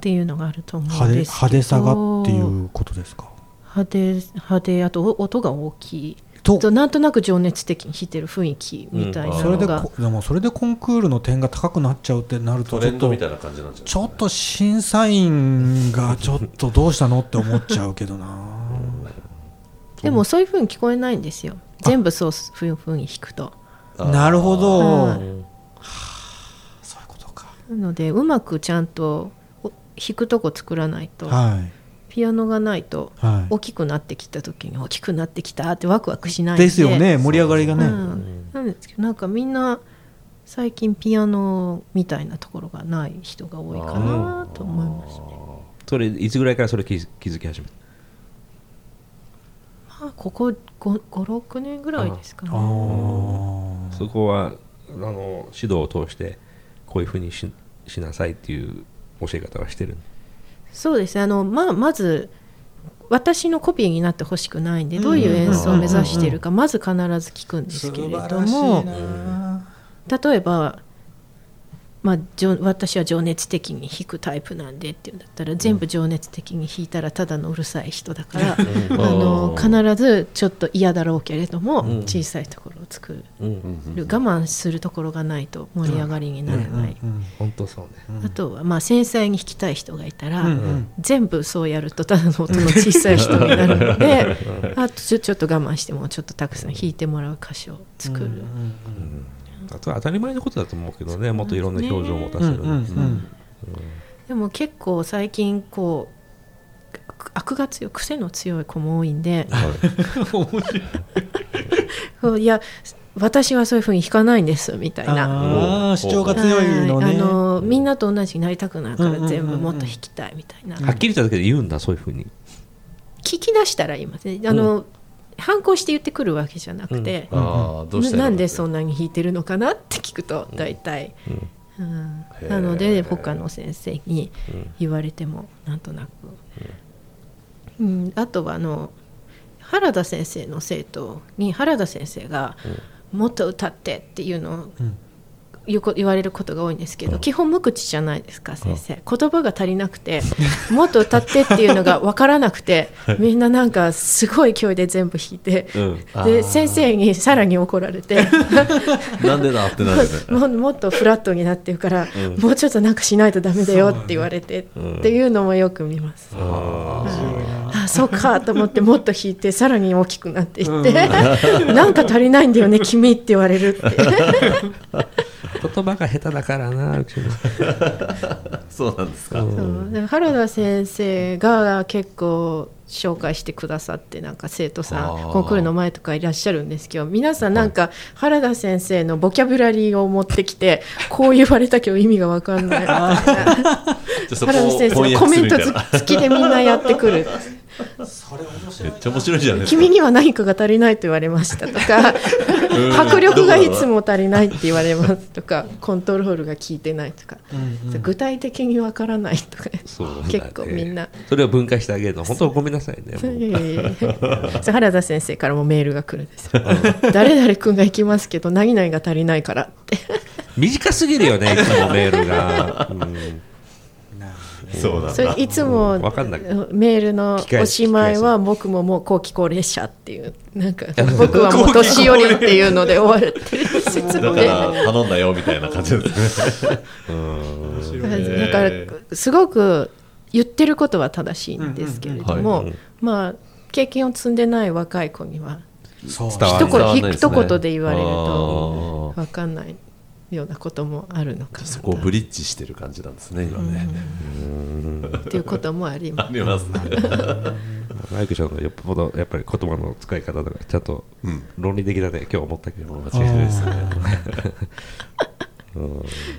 ていうのがあると思派手うんですけど。派手さがっていうことですか？派手派手あとお音が大きい。と。となんとなく情熱的に弾いてる雰囲気みたいなそれでのが、こでもそれでコンクールの点が高くなっちゃうってなるトとちょっとレンドみたいな感じなんじゃないちょっと審査員がちょっとどうしたのって思っちゃうけどなでもそういう風に聞こえないんですよ。全部そういう風に弾くと。なるほど。はい。そういうことか。なのでうまくちゃんとお弾くとこ作らないとはい。ピアノがないとはい。大きくなってきた時に大きくなってきたってワクワクしないんで。ですよね盛り上がりがね、うん、なんですけどなんかみんな最近ピアノみたいなところがない人が多いかなと思いますね。それいつぐらいからそれ気づ気づき始めた？まあここ56年ぐらいですかね。そこはあの指導を通してこういうふうにししなさいっていう教え方はしてるそうですね。あの、まあ、まず私のコピーになってほしくないんでどういう演奏を目指しているかまず必ず聞くんですけれども例えば、まあ、情私は情熱的に弾くタイプなんでっていうんだったら全部情熱的に弾いたらただのうるさい人だから、あの必ずちょっと嫌だろうけれども、うん。小さいところを作る。うん。うん我慢するところがないと盛り上がりにならない。うん。本当そうね。あとはまあ繊細に弾きたい人がいたら、うん。うん。全部そうやるとただの音の小さい人になるのであとちょちょっと我慢してもうちょっとたくさん弾いてもらう箇所を作る、あとは当たり前のことだと思うけどねもっといろんな表情を持たせるうんうんうん。でも結構最近こう悪が強い癖の強い子も多いんで。い。や私はそういうふうに弾かないんですみたいな。主張が強いのね。はいあのみんなと同じになりたくないからうんうんうんうん。全部もっと弾きたいみたいな、はっきり言っただけで言うんだそういうふうに。聞き出したら言いますね。あの、反抗して言ってくるわけじゃなくて、うしたらななんでそんんなに弾いてるのかなって聞くと大体、うん。へー。なので他の先生に言われてもなんとなく、うん。あとはあの原田先生の生徒に原田先生が「もっと歌って」っていうのをうん言われることが多いんですけど、基本無口じゃないですか先生、言葉が足りなくてもっと歌ってっていうのが分からなくてみんななんかすごい勢いで全部弾いて、うん。で先生にさらに怒られて。なんでだってなるももっとフラットになってるから、うん。もうちょっとなんかしないとダメだよって言われて、うん。っていうのもよく見ます。あそうかと思ってもっと弾いてさらに大きくなっていって、なんか足りないんだよね君って言われるって。言葉が下手だからなうちの。そうなんですか、そう。で原田先生が結構紹介してくださってなんか生徒さんコンクールの前とかいらっしゃるんですけど皆さんなんか原田先生のボキャブラリーを持ってきてこう言われたけど意味が分かんないみたいな。原田先生のコメント付きでみんなやってくるめっちゃ面白いじゃないですか。君には何かが足りないと言われましたとか迫力がいつも足りないって言われますとかコントロールが効いてないとか、具体的にわからないとか。そうだね。結構みんな。それを分解してあげるの。本当ごめんなさいねもう。いやいやいや そう原田先生からもメールが来るんですよ。誰々君が行きますけど何々が足りないからって。短すぎるよねいつもメールが、うんそうなんだ。それいつもわかんない。メールのおしまいは僕ももう後期高齢者っていう。なんか 僕はもう年寄りっていうので終わるっていう説だから頼んだよみたいな感じですね。だからすごく言ってることは正しいんですけれどうんうんも、はい。まあ経験を積んでない若い子には一言一言で言われると分かんないようなこともあるのかなそこをブリッジしてる感じなんですね今ね、とっていうこともありまあす。りますね、マイクちゃんのよっぽどやっぱり言葉の使い方とかちゃんとうん論理的だね。今日思ったけど。間違いないですね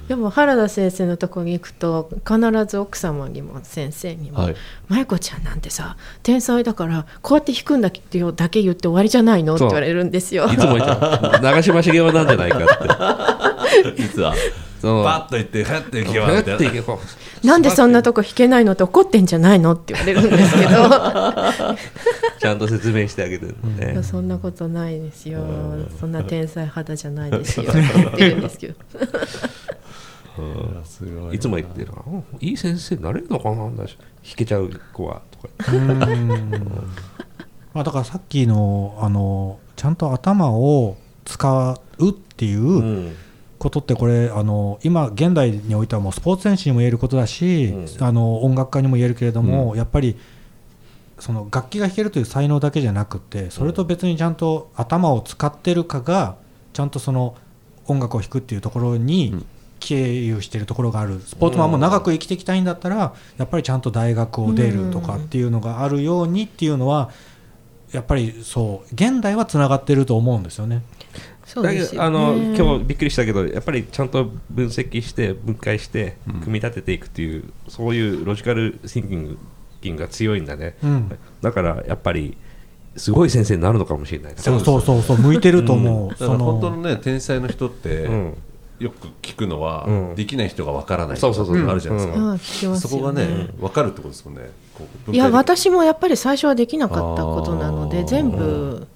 でも原田先生のとこに行くと必ず奥様にも先生にもはい「舞子ちゃんなんてさ天才だからこうやって弾くんだってよだけ言って終わりじゃないの?」って言われるんですよ。いつも言ってた長嶋茂雄なんじゃないかって。実はそのバッと言ってふっていきふますみたいなっていけこうなんでそんなとこ弾けないのって怒ってんじゃないのって言われるんですけど。ちゃんと説明してあげてるのね。そんなことないですよ。そんな天才肌じゃないですよ。って言ってるんですけど。すごいいつも言ってる。からうんいい先生になれるのかな弾けちゃう子はとか。まあだからさっきのあのちゃんと頭を使うっていううんことってこれあの今現代においてはもうスポーツ選手にも言えることだし、うん。あの音楽家にも言えるけれども、やっぱりその楽器が弾けるという才能だけじゃなくてそれと別にちゃんと頭を使ってるかがちゃんとその音楽を弾くっていうところにうん。経由しているところがある。スポーツマンも長く生きていきたいんだったらやっぱりちゃんと大学を出るとかっていうのがあるようにっていうのはやっぱりそう現代はつながってると思うんですよね。だそうですよけどあのね今日びっくりしたけどやっぱりちゃんと分析して分解してうん。組み立てていくっていう、そういうロジカルシンキングキングが強いんだね、うん。だからやっぱりすごい先生になるのかもしれない。そうそうそうそう向いてると思う。だかそら本当ののね天才の人って、うん。よく聞くのは、うん。できない人がわからないそうそうそう。あるじゃないですか、ああ聞きますよそこがね分かるってことですもんね。いや私もやっぱり最初はできなかったことなので全部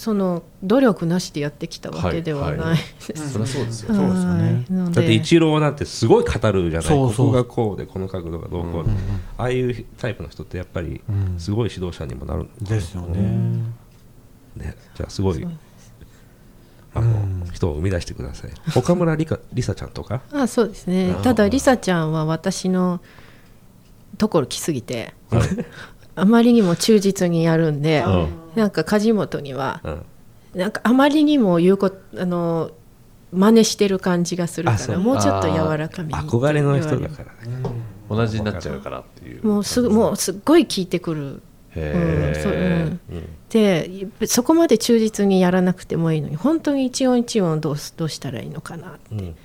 その努力なしでやってきたわけではないです。そりゃそうですよ、そうですよね。だってイチローなんてすごい語るじゃないそうそうここがこうでこの角度がどうこうで、うんああいうタイプの人ってやっぱりうん。すごい指導者にもなる、ですよ。ね。ね、じゃあすごいあの、うん人を生み出してください。岡村りかりさちゃんとか？あそうですね。ただりさちゃんは私のところ来すぎて あまりにも忠実にやるんで、うんなんか梶本にはうん。なんかあまりにも言うことあの真似してる感じがするからもうちょっと柔らかめに憧れの人だからね。同じになっちゃうからっていう。もうすぐもうすっごい聞いてくる。へうんそううん。え、うん。でそこまで忠実にやらなくてもいいのに本当に一音一音どうすどうしたらいいのかなうん。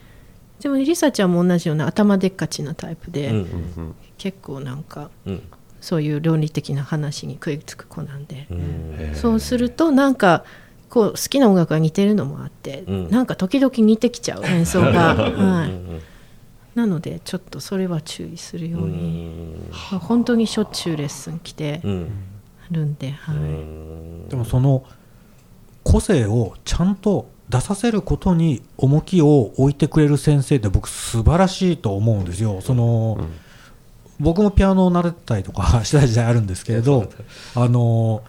でもりさちゃんも同じような頭でっかちなタイプで、うんうん。結構なんかうんそういう論理的な話に食いつく子なんで、そうするとなんかこう好きな音楽が似てるのもあって、うん。なんか時々似てきちゃう演奏が、はい、うん。なのでちょっとそれは注意するよううに、ん。まあ本当にしょっちゅうレッスン来てうん。るんで、はい。うん。でもその個性をちゃんと出させることに重きを置いてくれる先生って僕素晴らしいと思うんですよ。その、僕もピアノを習ってたりとか した時代あるんですけれど、あの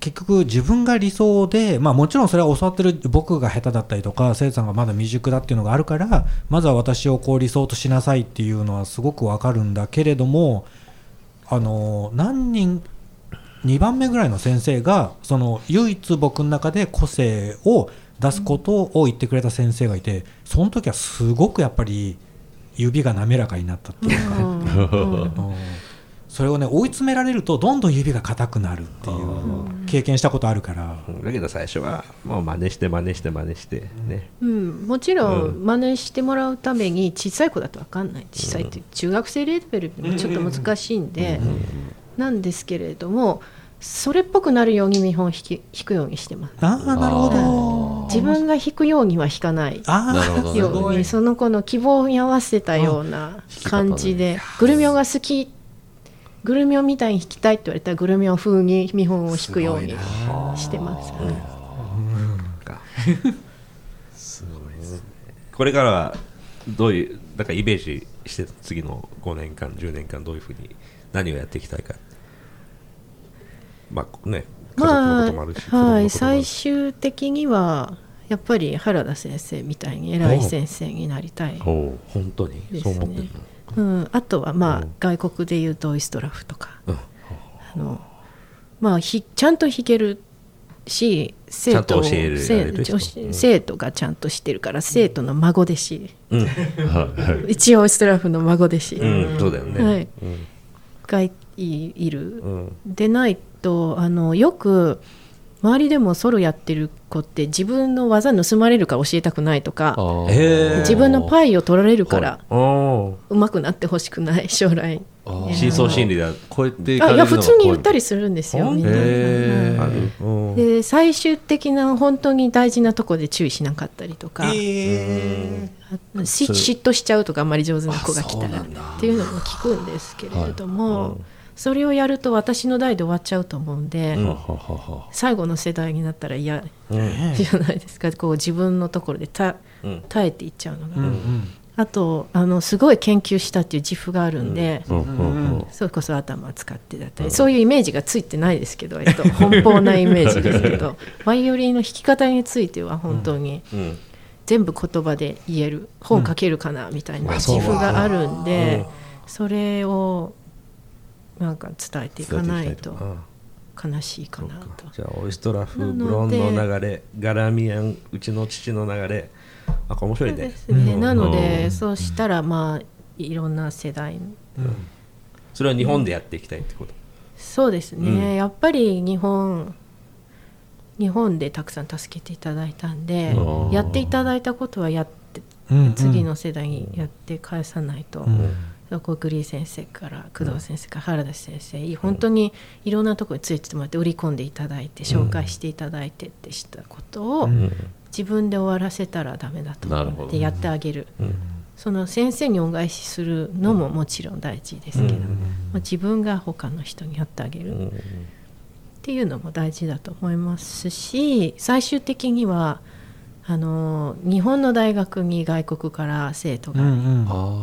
結局自分が理想で、まあ、もちろんそれは教わってる僕が下手だったりとか生徒さんがまだ未熟だっていうのがあるからまずは私をこう理想としなさいっていうのはすごくわかるんだけれどもあの何人2番目ぐらいの先生がその唯一僕の中で個性を出すことを言ってくれた先生がいてその時はすごくやっぱり指が滑らかになったっていう。か、うん。うん。うんそれをね追い詰められるとどんどん指が硬くなるっていう。経験したことあるから、だけど最初はもう真似して真似して真似してね。うん、もちろうん。真似してもらうために小さい子だと分かんない。小さいって中学生レベルでもちょっと難しいんで、なんですけれどもそれっぽくなるように見本を弾き弾くようにしてます。ああなるほど。自分が弾くようには弾かない。あなるほどね。ようにその子の希望に合わせたような感じでグルミョが好きグルミョみたいに弾きたいって言われたらグルミョ風に見本を弾くようにしてます。はい。すごいですね。これからはどういうだからイメージして次の5年間10年間どういうふうに何をやっていきたいかまあねまあはい、最し。終的にはやっぱり原田先生みたいに偉い先生になりたい、おう本当にそう思ってるうん、あとはまあ、うん。外国でいうとオイストラフとか。の、あの、まあ、ひちゃんと弾けるし生徒生徒がちゃんとしてるから生徒の孫弟子、うん。一応オイストラフの孫弟子。うんそうだよね、はい。うん。がいいる、うん。でないとあのよく周りでもソロやってる子って自分の技盗まれるから教えたくないとか自分のパイを取られるからお上手くなってほしくない将来。深層心理だ。こうやってあいや普通に言ったりりするんですよみんな、で最終的な本当に大事なとこで注意しなかったりとか、嫉妬しちゃうとかあんまり上手な子が来たらっていうのも聞くんですけれども、うんそれをやると私の代で終わっちゃうと思うんで、うん。最後の世代になったら嫌うん。じゃないですか。こう自分のところでたうん。耐えていっちゃうのが、うん。うんあとあのすごい研究したっていう自負があるんで、うん。うん。うん。それこそ頭を使ってだったり、そういうイメージがついてないですけど、えっと、奔放なイメージですけどバイオリンの弾き方については本当にうん。全部言葉で言える本書けるかなみたいな自負があるんで、それをなんか伝えていかないとあ悲しいかなと。じゃあオイストラフブロンの流れガラミアンうちの父の流れあ面白いね。ですね、うん。なので、うん。そうしたらまあいろんな世代。それは日本でやっていきたいってこと？そうですね、やっぱり日本日本でたくさん助けていただいたんでうんやっていただいたことはやってうん。次の世代にやって返さないと、うんコクリー先生から工藤先生から原田先生本当にいろんなところに連れてもらって売り込んでいただいて紹介していただいてってしたことをうん。自分で終わらせたらダメだと思ってやってあげる。うん。その先生に恩返しするのももちろん大事ですけど、まあ、自分が他の人にやってあげる。っうんていうのも大事だと思いますし最終的にはあの日本の大学に外国から生徒が、うん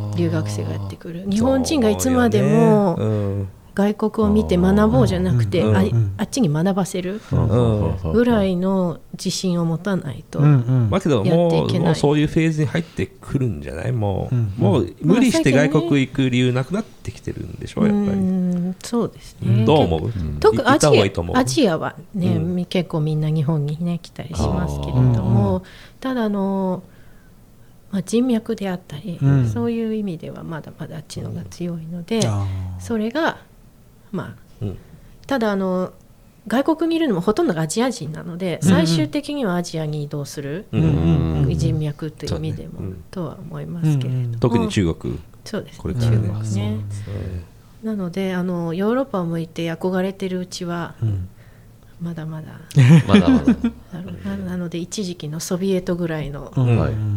うん。留学生がやってくる。日本人がいつまでも外国を見て学ぼうじゃなくて、あうんうん。あっちに学ばせるうんぐらいの自信を持たないと、うんうん。まあけどやってもいうけない。もうそういうフェーズに入ってくるんじゃない？もう,、うん。もう無理してまあ外国行く理由なくなってきてるんでしょ？やっぱり、うんそうですね。どう思う、特アジアアジアはね、う結構みんな日本にね来たりしますけれども、ただあの、まあ、人脈であったり、うん。そういう意味ではまだまだあっちのが強いので、それがまあうん。ただあの外国にいるのもほとんどがアジア人なので、うん。最終的にはアジアに移動する、人脈という意味でも、とは思いますけれども、うん。特に中国、そうですね。中国ね。なのであのヨーロッパを向いて憧れてるうちはうん。まだまだ。まだまだ。なるななので一時期のソビエトぐらいの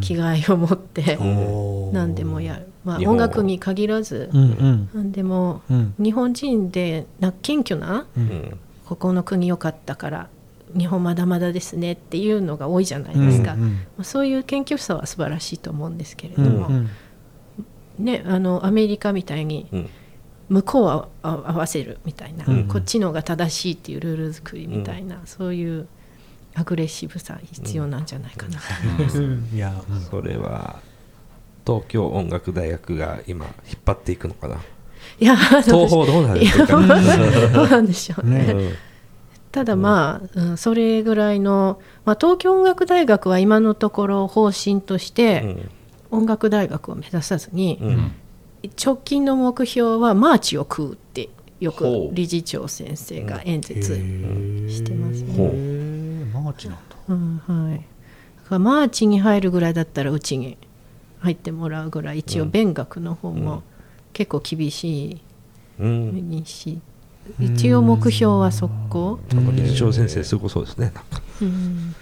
気概を持っておー。何でもやる、まあ、音楽に限らずうんうん。何でもうん。日本人でな謙虚なううん。んここの国良かったから日本まだまだですねっていうのが多いじゃないですか、うんうん。まあそういう謙虚さは素晴らしいと思うんですけれうども、んうん。ね、あのアメリカみたいにうん向こうは合わせるみたいな、うんこっちの方が正しいっていうルール作りみたいな、そういうアグレッシブさ必要なんじゃないかな。と思います。うん。いやうんそれは東京音楽大学が今引っ張っていくのかな。いや東宝どうなるんですか。どうなんでしょうね。ねただまあ、うんそれぐらいの、まあ、東京音楽大学は今のところ方針として、音楽大学を目指さずに、うんうん直近の目標はマーチを食うってよく理事長先生が演説、してますね。マーチなんだ。うんはい、だからマーチに入るぐらいだったらうちに入ってもらうぐらい一応勉学の方も結構厳しうん。いにし、一応目標は速攻、なんか理事長先生すごそうですね。なんか。うん。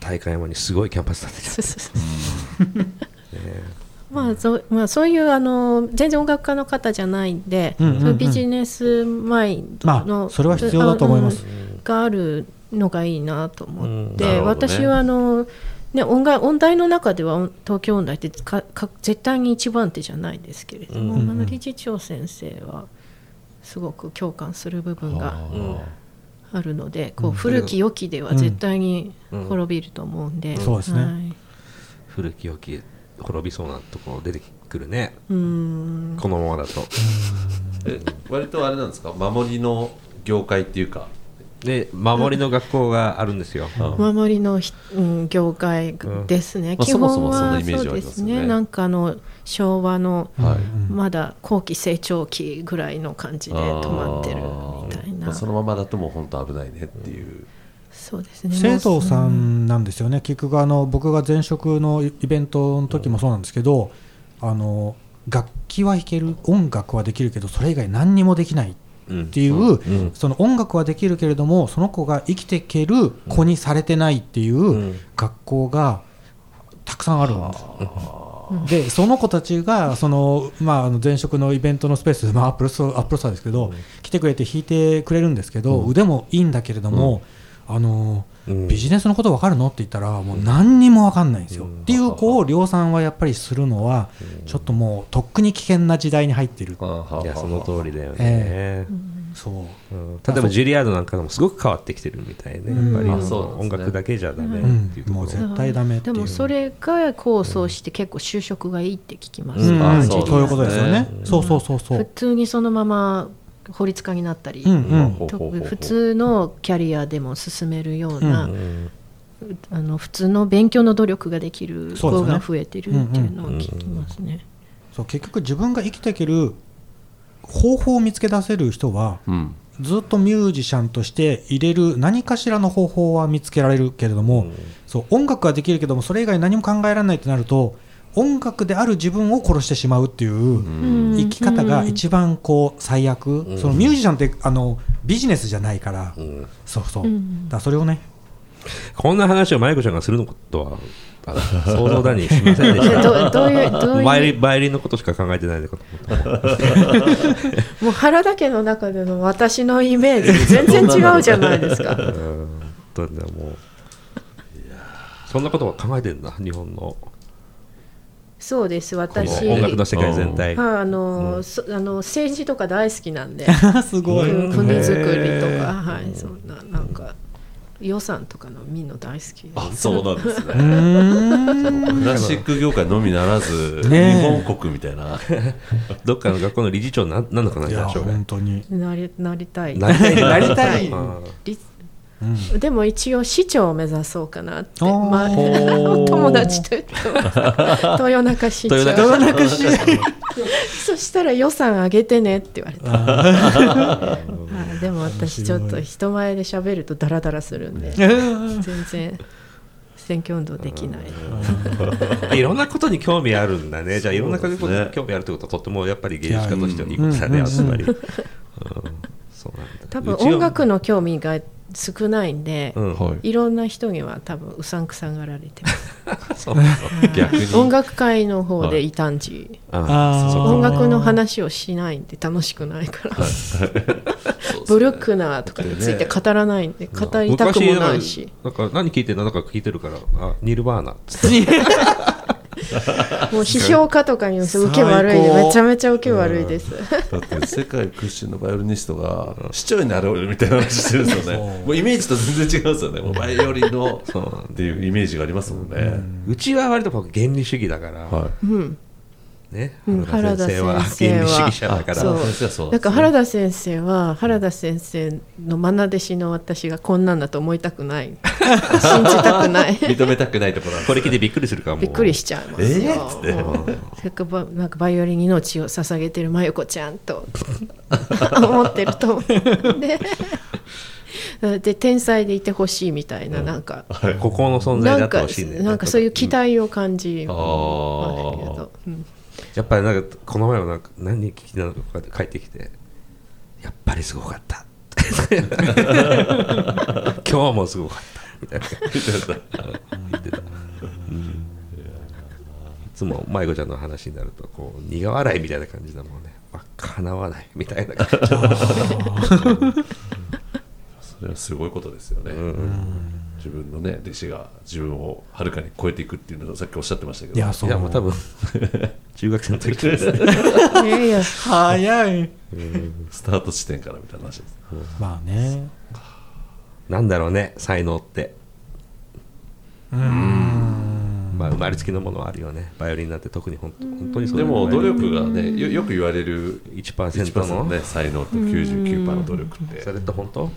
大会山にすごいキャンパス建てそうそうそう まあそうまあ、そういうあの全然音楽家の方じゃないんで、うんうんうん。そういうビジネスマインドの、まあそれは必要だと思います。があるのがいいなと思って、ね私はあのね、音楽音大の中では音東京音大ってかか絶対に一番手じゃないですけれども、うんあの理事長先生はすごく共感する部分がうんあるので、こう古き良きでは絶対にうん。滅びると思うんで、そうですね。はい。古き良き滅びそうなところ出てくるね。うーん。このままだと。え割とあれなんですか？守りの業界っていうか。で守りの学校があるんですよ、守りのひ、うん、業界ですね、まあ基本そもそもそんなはイメージはあそうですね。ねなんかあの昭和のはい。まだ後期成長期ぐらいの感じで止まってるみたいな。まあそのままだともう本当危ないねっていう、そうですね。生徒さんなんですよね、結局あの僕が前職のイベントの時もそうなんですけど、あの楽器は弾ける音楽はできるけどそれ以外何にもできないうんっていう、うんその音楽はできるけれどもその子が生きていける子にされてないっていううん。学校がたくさんあるんです。でその子たちがその、まあ、あの前職のイベントのスペース、まあ、アップルストアップルストアですけど、来てくれて弾いてくれるんですけど、腕もいいんだけれども、あのうん。ビジネスのこと分かるの？って言ったらもう何にも分かんないんですよ、っていう子を量産はやっぱりするのはちょっともうとっくに危険な時代に入ってる、いやその通りだよね、えそう。うん。例えばジュリアードなんかでもすごく変わってきてるみたいね、うん。やっぱり。音楽だけじゃダメっうん。ていうところ、もう絶対ダメっていう。でもそれが構想して結構就職がいいって聞きます、うそそうういうことですよね、うんそうそうそうそう。普通にそのまま法律家になったり、うんうん。と普通のキャリアでも進めるような、うんあの普通の勉強の努力ができる子が増えてるっていうのを聞きますね。そう結局自分が生きていける方法を見つけ出せる人はうん。ずっとミュージシャンとして入れる何かしらの方法は見つけられるけれども、そう音楽はできるけどもそれ以外何も考えられないとなると音楽である自分を殺してしまうっていう、うん。生き方が一番こう最悪、ん。そのミュージシャンってあのビジネスじゃないから、うんそうそう、うん。だからそれをね。こんな話をマイコちゃんがするのことは想像だにしませんでしでた。どどういうどうバイオリいう？ンバイオリンのことしか考えてないのかと思った。もう原田家の中での私のイメージ全然違うじゃないですか。うん。どんなもう。そんなことは考えてんだ日本のそうです。こ私。の音楽の世界全体。はいあの、そあの政治とか大好きなんで。すごい、うん国づくりとか、はい、そんななんか予算とかの見るの大好き。であそうなんですね。クラシック業界のみならず、日本国みたいな。どっかの学校の理事長にななんのかなりなりたい。なりたい。なりたいうん。でも一応市長を目指そうかなって、まあ、友達と言っても。豊中市長。豊中市 そしたら予算上げてねって言われた。はいでも私ちょっと人前で喋るとダラダラするんで全然選挙運動できない。いろんなことに興味あるんだね。じゃあいろんなことに興味あるってことはとってもやっぱり芸術家としてはいいことだねうん。つまり。うん。そうなんだ。多分音楽の興味が少ないんで、うん。はい。いろんな人には多分うさんくさがられてます。音楽界の方で異端児、音楽の話をしないんで楽しくないから。ブルックナーとかについて語らないんで語りたくもないし。昔なんか何聞いてるの？なんか聞いてるから。あニルバーナ。っつって もう批評家とかにも受け悪いめちゃめちゃ受け悪いです、だって世界屈指のバイオリニストが市長になろうよみたいな話してるんですよね。もうイメージと全然違うんですよね。もうバイオリンのっていうイメージがありますもんね、うちは割と僕原理主義だから、はい。うんね。うん原田先生は原田先生は。原理主義者だから。そう。だから原田先生は原田先生の愛弟子の私がこんなんだと思いたくない。信じたくない。認めたくないところこれ聞いてびっくりするからも。うびっくりしちゃいますよ、えー？っつって。もうせっかくばなんかバイオリンに命を捧げてる真由子ちゃんと思ってると思う。んでで天才でいてほしいみたいな、なんか。孤高の存在であってなんかほしいね。なんかそういう期待を感じあますーけど、うんやっぱりなんかこの前もなんか何聞きなのか帰ってきてやっぱりすごかった。今日もすごかった。みたいな。言ってた、うんいつも舞子ちゃんの話になるとこう苦笑いみたいな感じだもんね。まあ叶わないみたいな感じ、それはすごいことですよね、うん自分のね弟子が自分をはるかに超えていくっていうのをさっきおっしゃってましたけど。いやそう。いやもう多分 中学生の時ですねいやいや早い。スタート地点からみたいな話です。まあね。なんだろうね才能って。うん。まあ生まれつきのものはあるよね。バイオリンなんて特に本当本当にそうでも努力力がねよよく言われる1% 1%の？のね才能と99%の努力って。それって本当？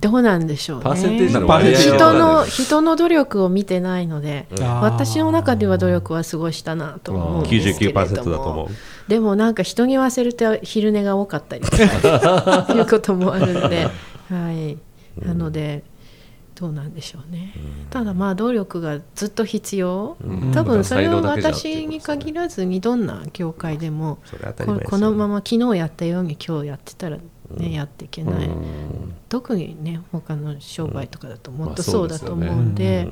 どうなんでしょうね。パーセンテージの割合は人の人の努力を見てないので私の中では努力はすごいしたなと思うんですけれども99%だと思う。でもなんか人に言わせると昼寝が多かったりとか。いうこともあるんで、はい、なのでどうなんでしょうね、ただまあ努力がずっと必要、うん。多分それは私に限らずにどんな業界でもここのまま昨日やったように今日やってたら、ねやっていけない、うん。特にね他の商売とかだともっとまあそうだと思うんで、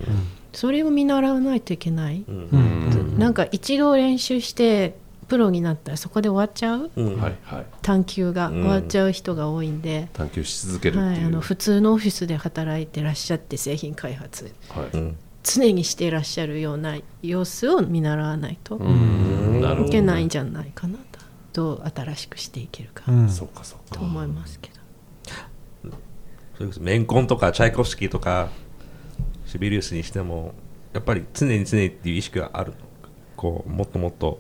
それを見習わないといけない、うん。うん。なんか一度練習してプロになったらそこで終わっちゃう？うん。はいはい。探求がうん。終わっちゃう人が多いんで、探求し続けるってはい、あの普通のオフィスで働いてらっしゃって製品開発。はい。うん。常にしていらっしゃるような様子を見習わないとうん。なるほどいけないんじゃないかなとどう新しくしていけるか。うん。そうかそうか。と思いますけど。それこそメンコンとかチャイコフスキーとかシビリウスにしてもやっぱり常に常にっていう意識があるこうもっともっと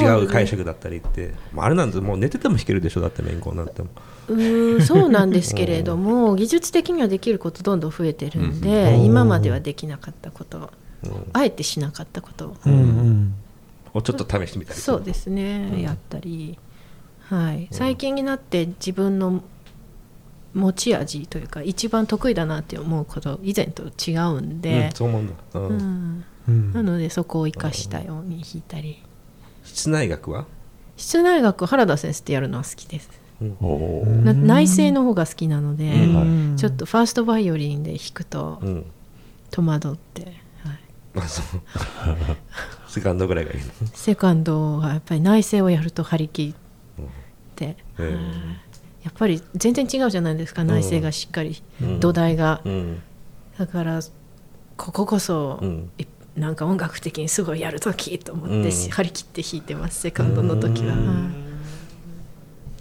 違う解釈だったりって、まあ、あれなんてもう寝てても弾けるでしょ。だってメンコンなんても。うーん そうなんですけれども技術的にはできることどんどん増えてるんで、うん。今まではできなかったことうん。あえてしなかったこと。うんうん。をちょっと試してみたりそうですね、やったり、はい、最近になって自分の持ち味というか一番得意だなって思うこと以前と違うんうんで、そう思うんだ、うん。うん。うん。なのでそこを生かしたように弾いたり室内楽は、室内楽原田先生ってやるのは好きです。内声の方が好きなので、うん。ちょっとファーストバイオリンで弾くとうん。戸惑って、はい、セカンドぐらいがいいの？セカンドはやっぱり内声をやると張り切って、うん。はい。やっぱり全然違うじゃないですか内声がしっかり、うん。土台が、うん。だからこここそ、うん。いなんか音楽的にすごいやるときと思って、うん。張り切って弾いてますセカンドの時は、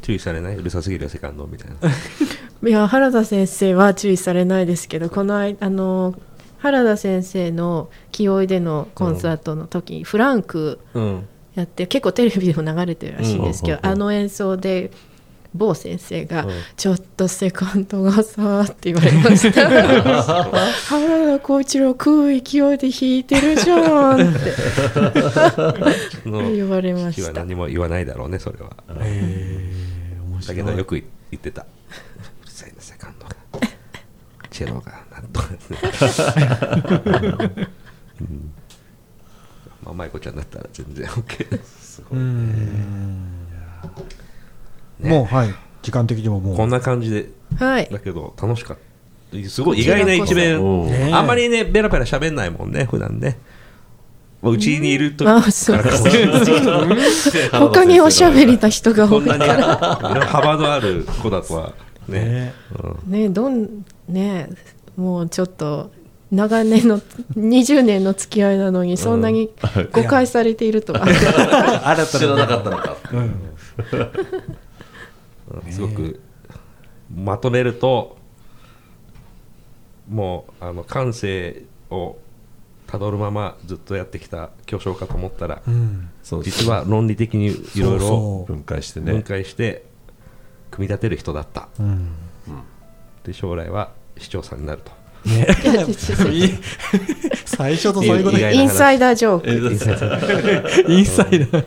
注意されない？うるさすぎるよセカンドみたいな。い いや原田先生は注意されないですけどこの間あの原田先生の清居でのコンサートの時、フランクうん。やって結構テレビでも流れてるらしいんですけど、うん。うん。うん。あの演奏で某先生が、うん。ちょっとセカンドがさ」って言われました原田浩一郎食う勢いで弾いてるじゃんって。の 言われました。何も言わないだろうねそれは。へー面だけどよく言ってた。うるさいなセカンドが。チェロがなんとかね、うん。まあ舞子ちゃんだったら全然 OK です。うん。ねもうはい。時間的にももう。こんな感じで。はい。だけど楽しかった。すごい意外な一面。ねあんまりねベラベラ喋んないもんね普段ね。まあうちにいるとあそう。か ら他におしゃべりな人が多いから。幅のある子だとはね。ね。うん。ねどんねもうちょっと長年の20年の付き合いなのにそんなに誤解されているとは、新知らなかったのか。うん うん。すごくまとめるともうあの感性をたどるままずっとやってきた巨匠かと思ったらうん。実は論理的にいろいろそう。分解して分ね解して組み立てる人だった。そううん。で将来は市長さんになると。最初と最後で意外なインサイダージョーク。えーインサイダー。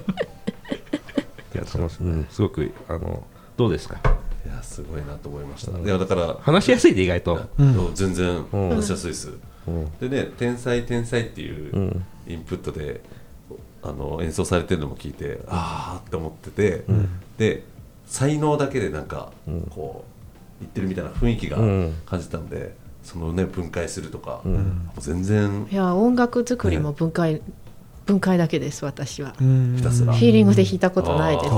いやその、うん、すごくあのどうですか？いやすごいなと思いました。いやだから話しやすいで意外と、うん。全然うん話しやすいです。うん。でね天才天才っていううん。インプットであの演奏されてるのも聞いてああって思ってて、で才能だけでなんかうん。こう言ってるみたいな雰囲気がうん。感じたんで、そのね分解するとか、うん。もう全然いや音楽作りも分解、分解だけです私は、うんひたすら。フィーリングで弾いたことないです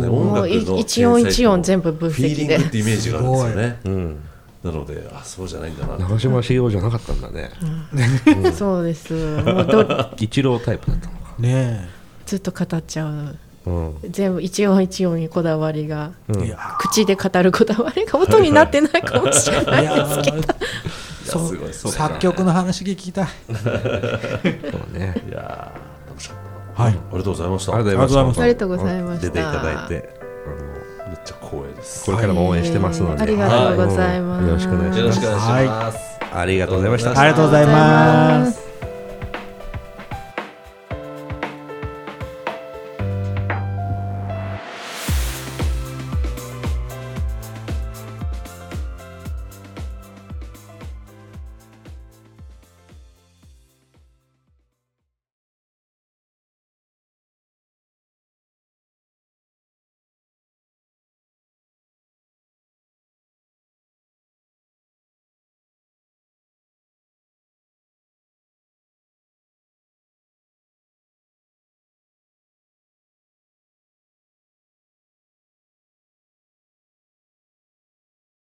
ね。音楽い一音一音全部分フィーリ析でングってイメージがあるんですよね。うん。なのであそうじゃないんだな長嶋茂雄じゃなかったんだね。そうです。もうど一郎タイプだったのか。ねずっと語っちゃう。うん。全部一音一音にこだわりが。うん。口で語るこだわりが音になってないかもしれない。いやー。いやそうすごいそうか。作曲の話聞きたい。そうね。いやはい。ありがとうございました。ありがとうございました。ありがとうございました。出ていただいて。めっちゃ光栄です。これからも応援してますので、ありがとうございます。はよろしくお願いします。ありがとうございました。ありがとうございますす